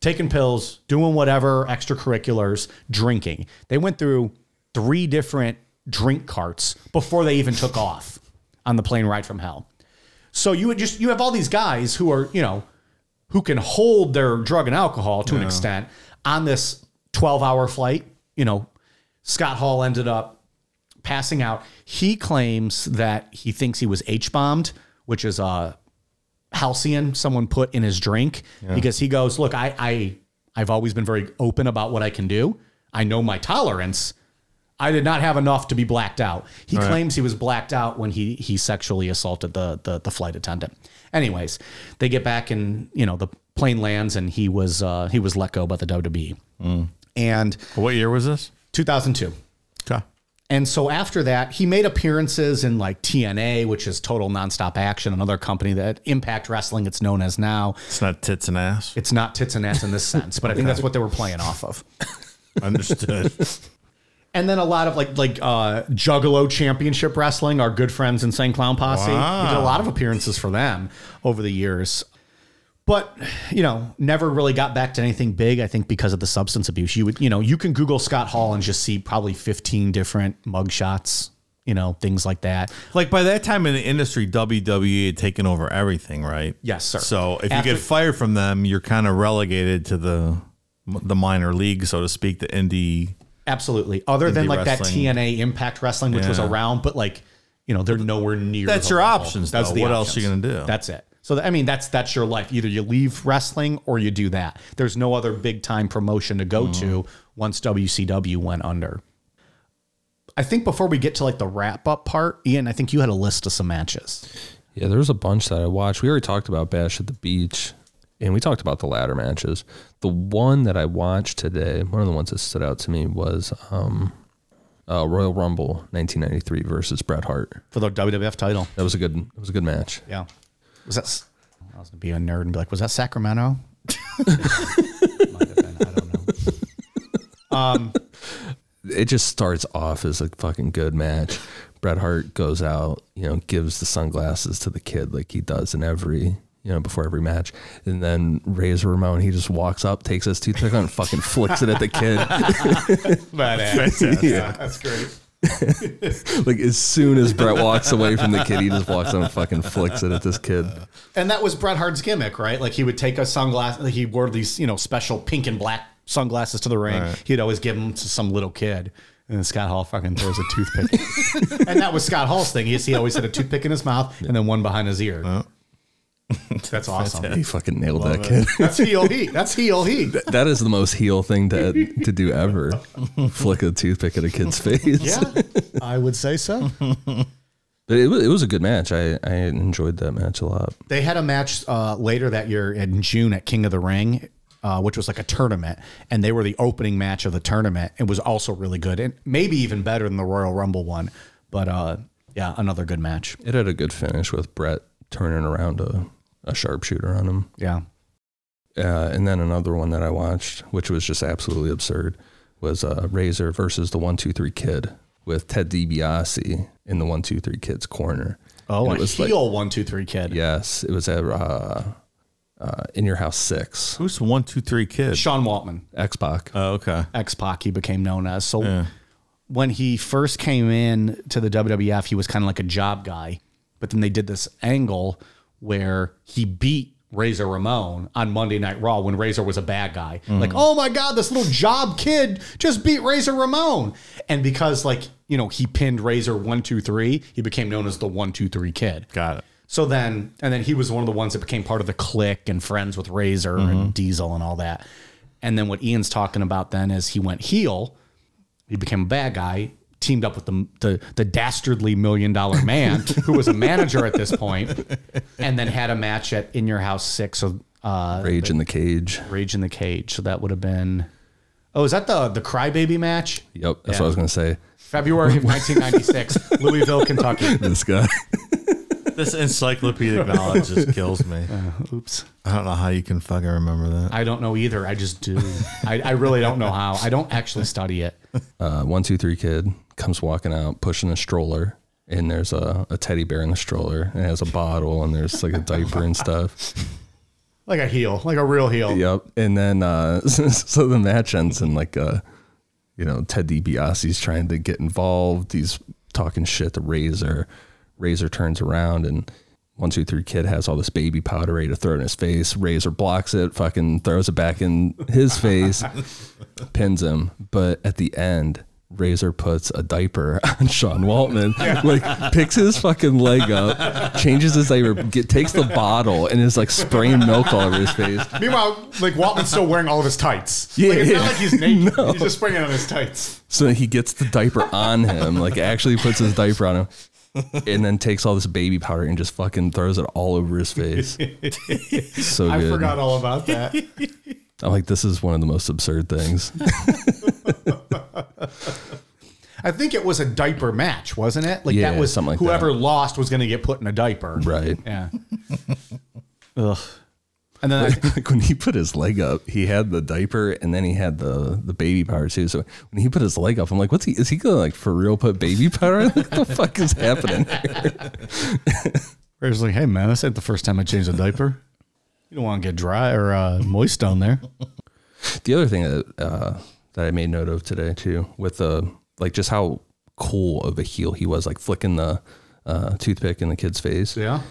taking pills, doing whatever extracurriculars, drinking. They went through three different drink carts before they even took off on the plane ride from hell. So you would just you have all these guys who are, you know, who can hold their drug and alcohol to an extent on this 12-hour flight, you know, Scott Hall ended up passing out. He claims that he thinks he was H bombed, which is a Halcion someone put in his drink because he goes, "Look, I, I I've always been very open about what I can do. I know my tolerance. I did not have enough to be blacked out." He claims he was blacked out when he he sexually assaulted the the, the flight attendant. Anyways, they get back and you know the plane lands and he was uh, he was let go by the WWE. And What year was this? 2002. And so after that, he made appearances in like TNA, which is Total Nonstop Action, another company that Impact Wrestling, it's known as now. It's not tits and ass. It's not tits and ass in this sense, but I think that's what they were playing off of. Understood. And then a lot of like like uh, Juggalo Championship Wrestling, our good friends Insane Clown Posse. He did a lot of appearances for them over the years. But, you know, never really got back to anything big, I think, because of the substance abuse. You would, you know, you can Google Scott Hall and just see probably 15 different mugshots, you know, things like that. like by that time in the industry, WWE had taken over everything, right? Yes, sir. So if After- you get fired from them, you're kind of relegated to the the minor league, so to speak, the indie. Absolutely. Other than Indie like that. TNA Impact Wrestling, which was Yeah. around, but like, you know, they're nowhere near. That's the your level. options, though. What else you gonna do? That's it. So I mean, that's that's your life. Either you leave wrestling or you do that. There's no other big time promotion to go to Mm-hmm. once WCW went under. I think before we get to like the wrap up part, Ian, I think you had a list of some matches. Yeah, there was a bunch that I watched. We already talked about Bash at the Beach, and we talked about the ladder matches. The one that I watched today, one of the ones that stood out to me was um, uh, Royal Rumble 1993 versus Bret Hart. For the WWF title. That was a good. It was a good match. Yeah. Was that I was gonna be a nerd and be like, was that Sacramento? Might have been, I don't know. Um, it just starts off as a fucking good match. Bret Hart goes out, you know, gives the sunglasses to the kid like he does in every, you know, before every match. And then Razor Ramon, he just walks up, takes his toothpick out and fucking flicks it at the kid. Badass. Yeah, that's great. Like as soon as Bret walks away from the kid, he just walks up and fucking flicks it at this kid. And that was Bret Hart's gimmick, right? Like he would take a sunglass, like he wore these, you know, special pink and black sunglasses to the ring. He'd always give them to some little kid. And then Scott Hall fucking throws a toothpick. and that was Scott Hall's thing. He, he always had a toothpick in his mouth and then one behind his ear. That's awesome. He fucking nailed that kid. That's heel heat. That's heel heat. that is the most heel thing to to do ever. Flick a toothpick at a kid's face. Yeah, I would say so. But it was, it was a good match. I, I enjoyed that match a lot. They had a match uh, later that year in June at King of the Ring, uh, which was like a tournament, and they were the opening match of the tournament. It was also really good, and maybe even better than the Royal Rumble one. But uh, yeah, another good match. It had a good finish with Bret turning around a, a sharpshooter on him. Yeah, Uh, and then another one that I watched, which was just absolutely absurd, was uh, Razor versus the One Two Three Kid with Ted DiBiase in the One Two Three Kid's corner. Oh, And it was like- heel one two three kid. Yes, it was at uh, uh, In Your House Six. Who's one, two, three kid? Sean Waltman, X Pac. Oh, okay. X Pac, he became known as. So Yeah. when he first came in to the WWF, he was kind of like a job guy. But then they did this angle where he beat Razor Ramon on Monday Night Raw when Razor was a bad guy. Mm-hmm. Like, oh my God, this little job kid just beat Razor Ramon. And because, like, you know, he pinned Razor one, two, three, he became known as the one, two, three kid. Got it. So then, and then he was one of the ones that became part of the Kliq and friends with Razor Mm-hmm. and Diesel and all that. And then what Ian's talking about then is he went heel, he became a bad guy, teamed up with the the, the dastardly million dollar man who was a manager at this point, and then had a match at In Your House Six. So uh, Rage in the cage. Rage in the Cage. So that would have been. Oh, is that the the Crybaby match? Yep, that's Yeah. what I was gonna say. February of 1996, Louisville, Kentucky. This guy. This encyclopedic knowledge just kills me. Oops. I don't know how you can fucking remember that. I don't know either. I just do. I, I really don't know how. I don't actually study it. Uh, one two three kid comes walking out pushing a stroller, and there's a, a teddy bear in the stroller, and it has a bottle, and there's like a diaper and stuff. Like a heel, like a real heel. Yep. And then uh so the match ends and like uh you know, Ted DiBiase's trying to get involved. He's talking shit to Razor. Razor turns around and one, two, three kid has all this baby powder ready to throw in his face. Razor blocks it, fucking throws it back in his face, pins him. But at the end, Razor puts a diaper on Sean Waltman, like picks his fucking leg up, changes his diaper, get, takes the bottle, and is like spraying milk all over his face. Meanwhile, like Waltman's still wearing all of his tights. Yeah, like, it's yeah. not like he's naked. He's just spraying it on his tights. So he gets the diaper on him, like actually puts his diaper on him, and then takes all this baby powder and just fucking throws it all over his face. so I good. forgot all about that. I'm like, this is one of the most absurd things. I think it was a diaper match, wasn't it? Like Yeah, that was something like whoever that. lost was going to get put in a diaper. right. Yeah. Ugh. And then like when he put his leg up, he had the diaper and then he had the the baby powder too. So when he put his leg up, I'm like, what's he? Is he gonna like for real put baby powder? what the fuck is happening? Razor's like, hey man, this ain't the first time I changed a diaper. You don't want to get dry or uh, moist down there. The other thing that uh, that I made note of today too, with the like just how cool of a heel he was, like flicking the uh, toothpick in the kid's face. Yeah.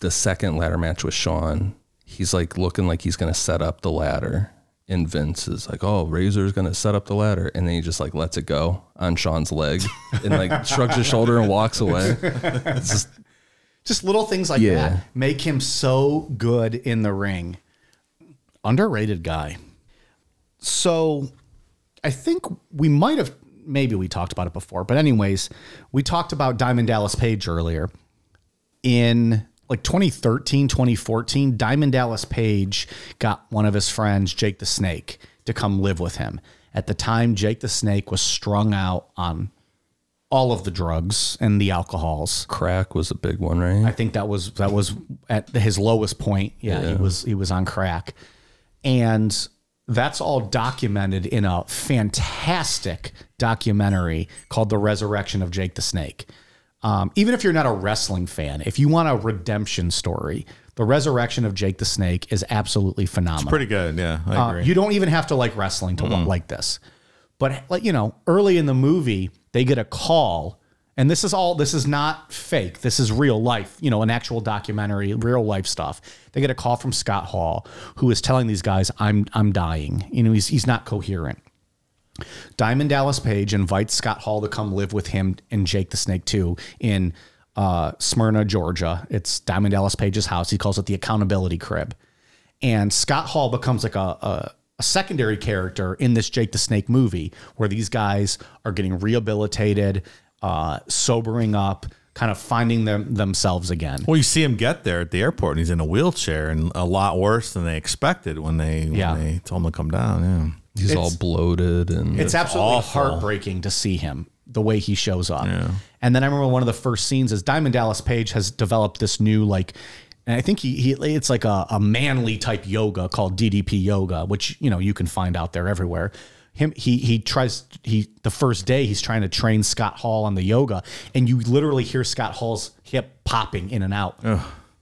The second ladder match with Shawn, he's like looking like he's gonna set up the ladder, and Vince is like, "Oh, Razor's gonna set up the ladder," and then he just like lets it go on Shawn's leg and like shrugs his shoulder and walks away. It's just Just little things like Yeah. that make him so good in the ring. Underrated guy. So I think we might have, maybe we talked about it before, but anyways, we talked about Diamond Dallas Page earlier. In like 2013, 2014, Diamond Dallas Page got one of his friends, Jake the Snake, to come live with him. At the time, Jake the Snake was strung out on all of the drugs and the alcohols. crack was a big one, right? I think that was that was at his lowest point. Yeah, he was he was on crack, and that's all documented in a fantastic documentary called "The Resurrection of Jake the Snake." Um, even if you're not a wrestling fan, if you want a redemption story, "The Resurrection of Jake the Snake" is absolutely phenomenal. Pretty good. Yeah, I Uh, you don't even have to like wrestling to wa- like this. But like you know, early in the movie, they get a call, and this is all. This is not fake. This is real life. You know, an actual documentary, real life stuff. They get a call from Scott Hall, who is telling these guys, "I'm I'm dying." You know, he's he's not coherent. Diamond Dallas Page invites Scott Hall to come live with him and Jake the Snake too in uh, Smyrna, Georgia. It's Diamond Dallas Page's house. He calls it the accountability crib. And Scott Hall becomes like a, a, a secondary character in this Jake the Snake movie where these guys are getting rehabilitated, uh, sobering up, kind of finding them themselves again. Well, you see him get there at the airport, and he's in a wheelchair, and a lot worse than they expected when they Yeah. when they told him to come down. Yeah. He's all bloated and It's absolutely awful. heartbreaking to see him the way he shows up. And then I remember one of the first scenes is Diamond Dallas Page has developed this new like and I think he, he it's like a, a manly type yoga called DDP yoga, which you know you can find out there everywhere. Him he he tries he the first day he's trying to train Scott Hall on the yoga, and you literally hear Scott Hall's hip popping in and out,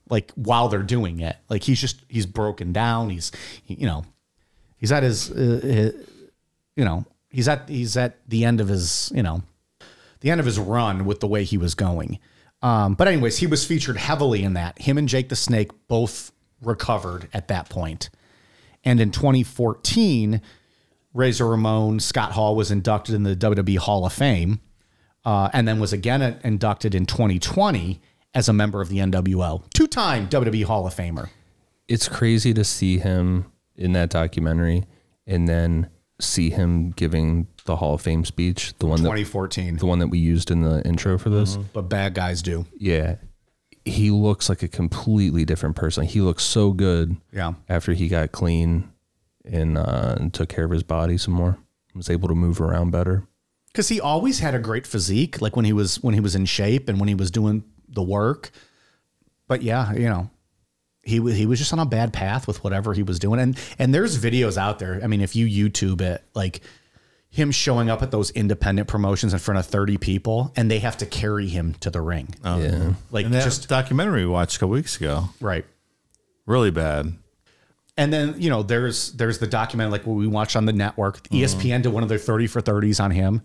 like while they're doing it. Like he's just he's broken down. He's he- you know he's at his, uh, his you know he's at he's at the end of his you know the end of his run with the way he was going Um, but anyways, he was featured heavily in that. Him and Jake the Snake both recovered at that point. And in 2014, Razor Ramon, Scott Hall was inducted in the WWE Hall of Fame, uh, and then was again inducted in 2020 as a member of the NWO, two-time WWE Hall of Famer. It's crazy to see him in that documentary and then see him giving the Hall of Fame speech, the one that the one that we used in the intro for this. but bad guys do. Yeah. He looks like a completely different person. He looks so good Yeah. after he got clean and, uh, and took care of his body some more. Was able to move around better. because he always had a great physique like when he was when he was in shape and when he was doing the work but yeah you know he was he was just on a bad path with whatever he was doing. And and there's videos out there. I mean if you youtube it like him showing up at those independent promotions in front of 30 people and they have to carry him to the ring. Oh, yeah. like And that just documentary we watched a couple weeks ago, right. Really bad. And then you know there's there's the documentary like what we watched on the network. E ESPN did one of their thirty for thirties on him,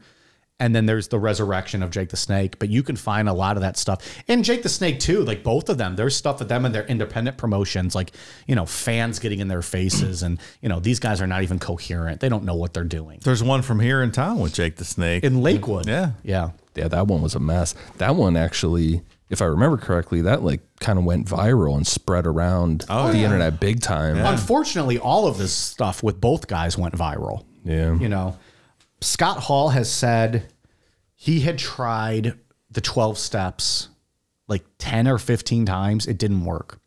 and then there's the resurrection of Jake the Snake. But you can find a lot of that stuff and Jake the Snake too. Like both of them, there's stuff with them and their independent promotions. Like you know fans getting in their faces, and you know these guys are not even coherent. They don't know what they're doing. There's one from here in town with Jake the Snake. In Lakewood, Yeah. yeah, Yeah, that one was a mess. That one actually, if I remember correctly, that like kind of went viral and spread around oh, the internet big time. Yeah. Unfortunately, all of this stuff with both guys went viral. Yeah. You know, Scott Hall has said he had tried the 12 steps like 10 or 15 times. It didn't work.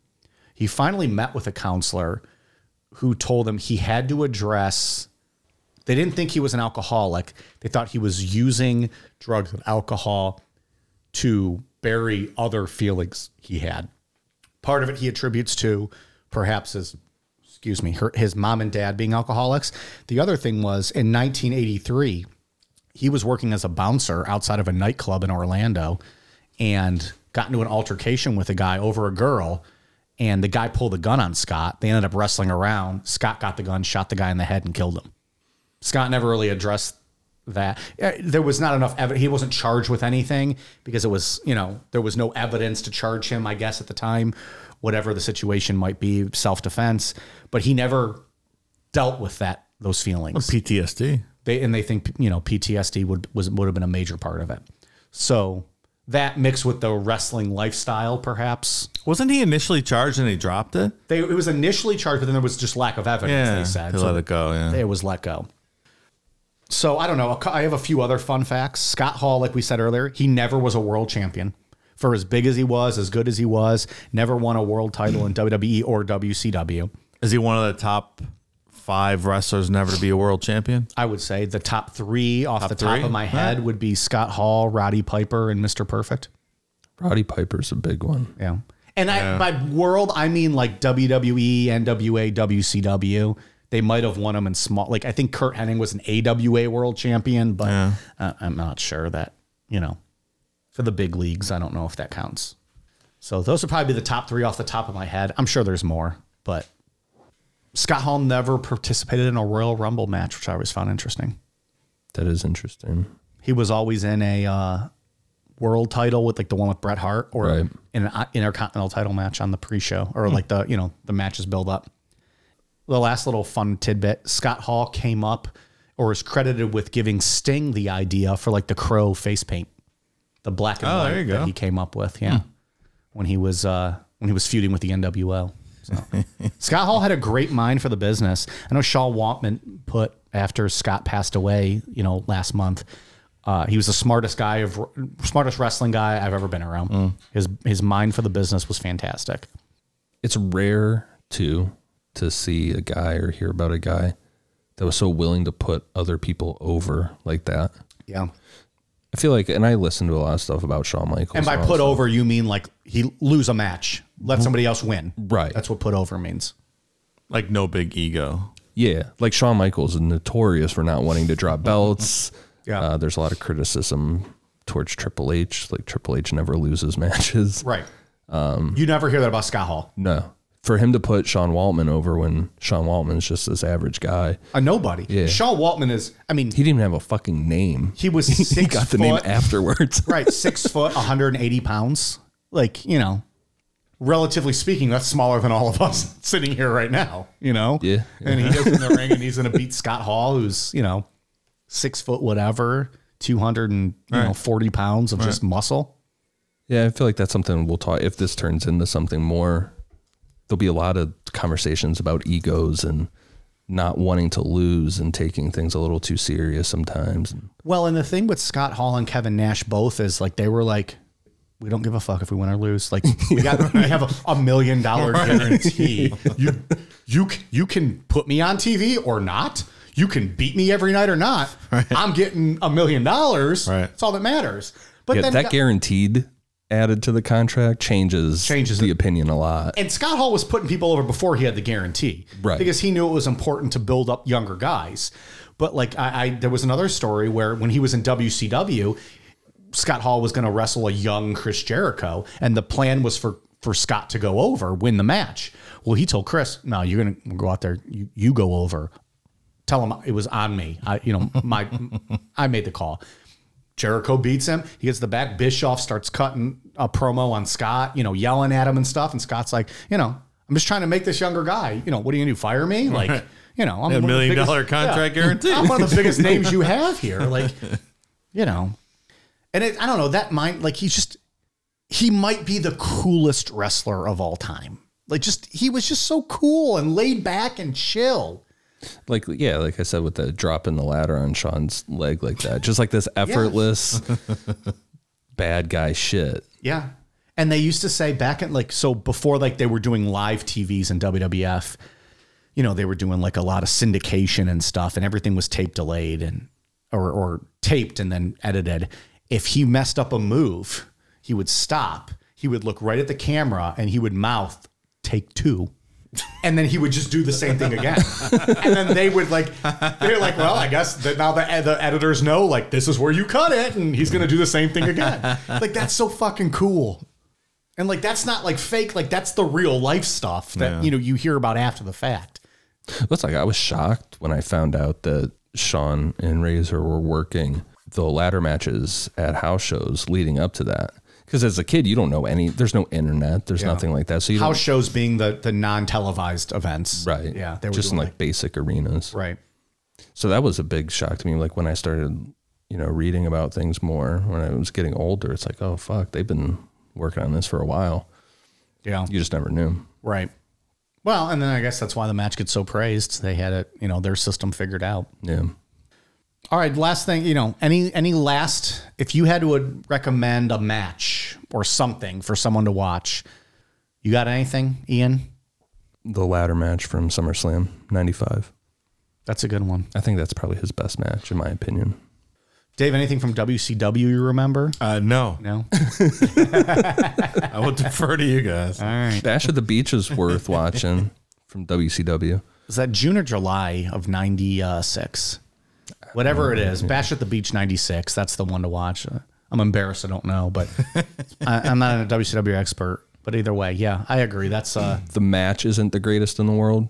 He finally met with a counselor who told him he had to address, they didn't think he was an alcoholic. They thought he was using drugs and alcohol to bury other feelings he had. Part of it he attributes to perhaps his excuse me, her, his mom and dad being alcoholics. The other thing was in 1983, he was working as a bouncer outside of a nightclub in Orlando and got into an altercation with a guy over a girl. And the guy pulled a gun on Scott. They ended up wrestling around. Scott got the gun, shot the guy in the head, and killed him. Scott never really addressed that. Uh, There was not enough evidence. He wasn't charged with anything because it was, you know, there was no evidence to charge him, I guess, at the time, whatever the situation might be, self defense. But he never dealt with that, those feelings. PTSD. They and they think you know PTSD would was would have been a major part of it. So that mixed with the wrestling lifestyle, perhaps Wasn't he initially charged and he dropped it? they it was initially charged, but then there was just lack of evidence. Yeah. they said He So let it go. Yeah. it was let go. So I don't know. I have a few other fun facts. Scott Hall, like we said earlier, he never was a world champion. For as big as he was, as good as he was, never won a world title in WWE or WCW. Is he one of the top five wrestlers never to be a world champion? I would say the top three off the three? top of my head would be Scott Hall, Roddy Piper, and Mr. Perfect. Roddy Piper's a big one. Yeah. And I, by world, I mean like WWE, NWA, WCW. They might have won them in small. Like I think Curt Hennig was an AWA world champion, but uh, I'm not sure that you know the big leagues. I don't know if that counts. So those would probably be the top three off the top of my head. I'm sure there's more, but Scott Hall never participated in a Royal Rumble match, which I always found interesting. That is interesting. He was always in a uh, world title with like the one with Bret Hart, or Right. in an intercontinental title match on the pre-show, or like the you know the matches build up. The last little fun tidbit: Scott Hall came up or is credited with giving Sting the idea for like the Crow face paint, the black and Oh, white that he came up with. Yeah, when he was uh, when he was feuding with the NWO. So. Scott Hall had a great mind for the business. I know Sean Waltman put after Scott passed away, you know, last month. Uh, he was the smartest guy of smartest wrestling guy I've ever been around. His his mind for the business was fantastic. It's rare too to see a guy or hear about a guy that was so willing to put other people over like that. Yeah. I feel like, and I listen to a lot of stuff about Shawn Michaels. And by all put stuff. over, you mean like he lose a match, let somebody else win. Right. That's what put over means. Like no big ego. Yeah, like Shawn Michaels is notorious for not wanting to drop belts. Yeah. uh, there's a lot of criticism towards Triple H. Like Triple H never loses matches. Right. Um, you never hear that about Scott Hall. No, for him to put Sean Waltman over when Sean Waltman's just this average guy. A nobody. Yeah. Sean Waltman is. I mean, He didn't even have a fucking name. he was six He got the name afterwards. right, six foot, 180 pounds. like you know, relatively speaking, that's smaller than all of us sitting here right now. You know, Yeah, And he goes in the ring and he's going to beat Scott Hall, who's you know six foot whatever, two hundred and you know forty pounds of just muscle. Yeah, I feel like that's something we'll talk. If this turns into something more, there'll be a lot of conversations about egos and not wanting to lose and taking things a little too serious sometimes. Well, and the thing with Scott Hall and Kevin Nash both is like they were like, we don't give a fuck if we win or lose. Like we got we have a, a million dollar guarantee. You you you can put me on TV or not. You can beat me every night or not. I'm getting a million dollars. Right. That's all that matters. But Yeah, then that guaranteed added to the contract changes Changes the it. opinion a lot. and Scott Hall was putting people over before he had the guarantee, Right. Because he knew it was important to build up younger guys. But like I, I there was another story where when he was in WCW, Scott Hall was going to wrestle a young Chris Jericho, and the plan was for for Scott to go over, win the match. Well, he told Chris, "No, you're going to go out there. You you go over. Tell him it was on me. I you know my I made the call." Jericho beats him. He gets the back. Bischoff starts cutting a promo on Scott, you know, yelling at him and stuff. And Scott's like, you know, I'm just trying to make this younger guy. You know, what are you gonna do? Fire me? Like, you know, I'm A one of the million biggest- dollar contract guarantee. I'm one of the biggest names you have here. Like, you know, and it, I don't know that mind. Like, he's just he might be the coolest wrestler of all time. Like, just he was just so cool and laid back and chill. Like yeah, like I said with the drop in the ladder on Shawn's leg like that, just like this effortless bad guy shit. Yeah. And they used to say back in like so before like they were doing live TVs in WWF, you know, they were doing like a lot of syndication and stuff and everything was tape delayed and or or taped and then edited. If he messed up a move, he would stop. He would look right at the camera and he would mouth take 2. And then he would just do the same thing again. and then they would like, they're like, well, I guess that now the, the editors know, like, this is where you cut it. And he's going to do the same thing again. Like, that's so fucking cool. And like, that's not like fake. Like, that's the real life stuff that, Yeah. you know, you hear about after the fact. That's like I was shocked when I found out that Shawn and Razor were working the ladder matches at house shows leading up to that. Because as a kid, you don't know any. There's no internet. There's nothing like that. So you House don't, shows being the, the non televised events. right? Yeah. They were just in doing like basic arenas. right. So that was a big shock to me. Like when I started, you know, reading about things more when I was getting older, it's like, oh fuck, they've been working on this for a while. Yeah. You just never knew. Right. Well, and then I guess that's why the match gets so praised. They had it, you know, their system figured out. Yeah. All right, last thing, you know, any any last if you had to recommend a match or something for someone to watch, you got anything, Ian? The ladder match from SummerSlam '95. That's a good one. I think that's probably his best match, in my opinion. Dave, anything from WCW you remember? Uh, no, No. I will defer to you guys. All right. Bash at the Beach is worth watching from WCW. Is that June or July of 96? Whatever it is, Bash at the Beach 96. That's the one to watch. Uh, I'm embarrassed I don't know, but I, I'm not a WCW expert. But either way, yeah, I agree. That's uh The match isn't the greatest in the world,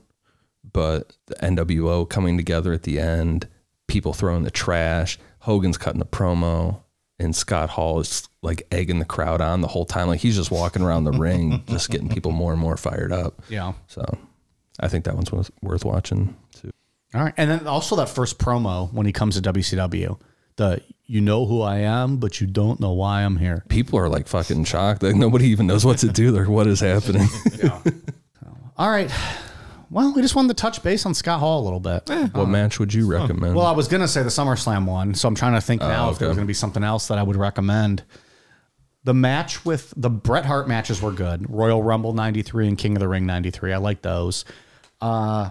but the NWO coming together at the end, people throwing the trash, Hogan's cutting a promo, and Scott Hall is like egging the crowd on the whole time. Like he's just walking around the ring, just getting people more and more fired up. yeah. So I think that one's worth, worth watching too. All right. And then also that first promo when he comes to WCW. The you know who I am, but you don't know why I'm here. People are like fucking shocked. Like nobody even knows what to do. Like what is happening? yeah. All right. Well, we just wanted to touch base on Scott Hall a little bit. what match would you recommend? Well, I was gonna say the SummerSlam one, so I'm trying to think now if there okay. was gonna be something else that I would recommend. The match with the Bret Hart matches were good. Royal Rumble '93 and King of the Ring '93. I like those. Uh,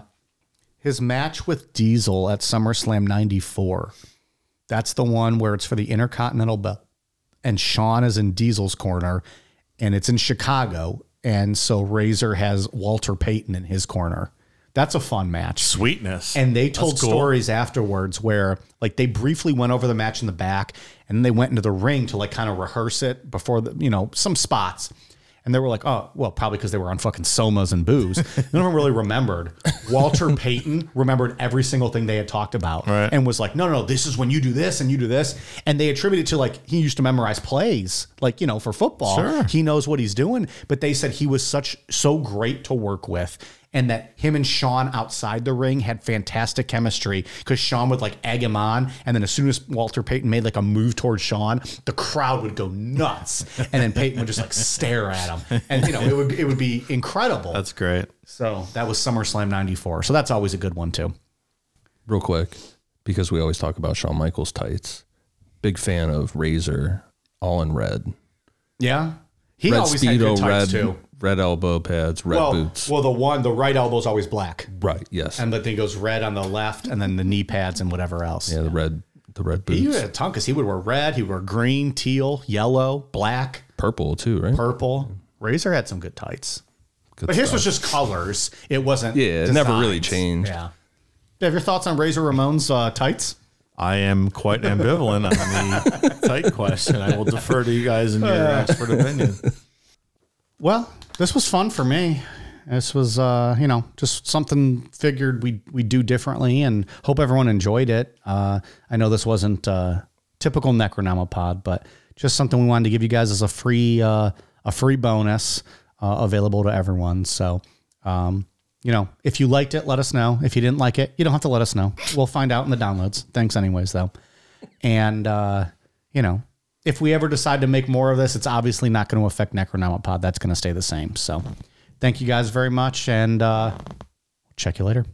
his match with Diesel at SummerSlam '94. That's the one where it's for the Intercontinental belt, and Shawn is in Diesel's corner, and it's in Chicago, and so Razor has Walter Payton in his corner. That's a fun match. Sweetness. And they told cool. stories afterwards where like they briefly went over the match in the back and then they went into the ring to like kind of rehearse it before the, you know, some spots. And they were like, oh, well, probably because they were on fucking somas and booze. None of them really remembered. Walter Payton remembered every single thing they had talked about Right. and was like, no, no, no, this is when you do this and you do this. And they attributed to like, he used to memorize plays, like, you know, for football. Sure. He knows what he's doing. But they said he was such, so great to work with. And that him and Shawn outside the ring had fantastic chemistry because Shawn would like egg him on. And then as soon as Walter Payton made like a move towards Shawn, the crowd would go nuts. And then Payton would just like stare at him. And, you know, it would, it would be incredible. That's great. so that was SummerSlam 94. So that's always a good one, too. Real quick, because we always talk about Shawn Michaels tights. Big fan of Razor, all in red. Yeah. He red always had good speedo, red too. red elbow pads, red Well, boots. well, the one, the right elbow's always black. right. Yes. And the thing goes red on the left, and then the knee pads and whatever else. yeah. The red. The red boots. He had a ton because he would wear red, he would wear green, teal, yellow, black, Purple too, right? purple. Razor had some good tights. Good But his stuff. was just colors. It wasn't. Yeah, it never really designs. changed. Yeah. Do you have your thoughts on Razor Ramon's uh, tights? I am quite ambivalent on the tight question. I will defer to you guys in your expert opinion. Well, this was fun for me. This was, uh, you know, just something figured we we do differently, and hope everyone enjoyed it. Uh, I know this wasn't uh, typical Necronomipod, but just something we wanted to give you guys as a free uh, a free bonus uh, available to everyone. So, um, you know, if you liked it, let us know. If you didn't like it, you don't have to let us know. We'll find out in the downloads. Thanks, anyways, though. And uh, you know, if we ever decide to make more of this, it's obviously not going to affect Necronomipod. That's going to stay the same. So, thank you guys very much, and uh, check you later.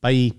Bye.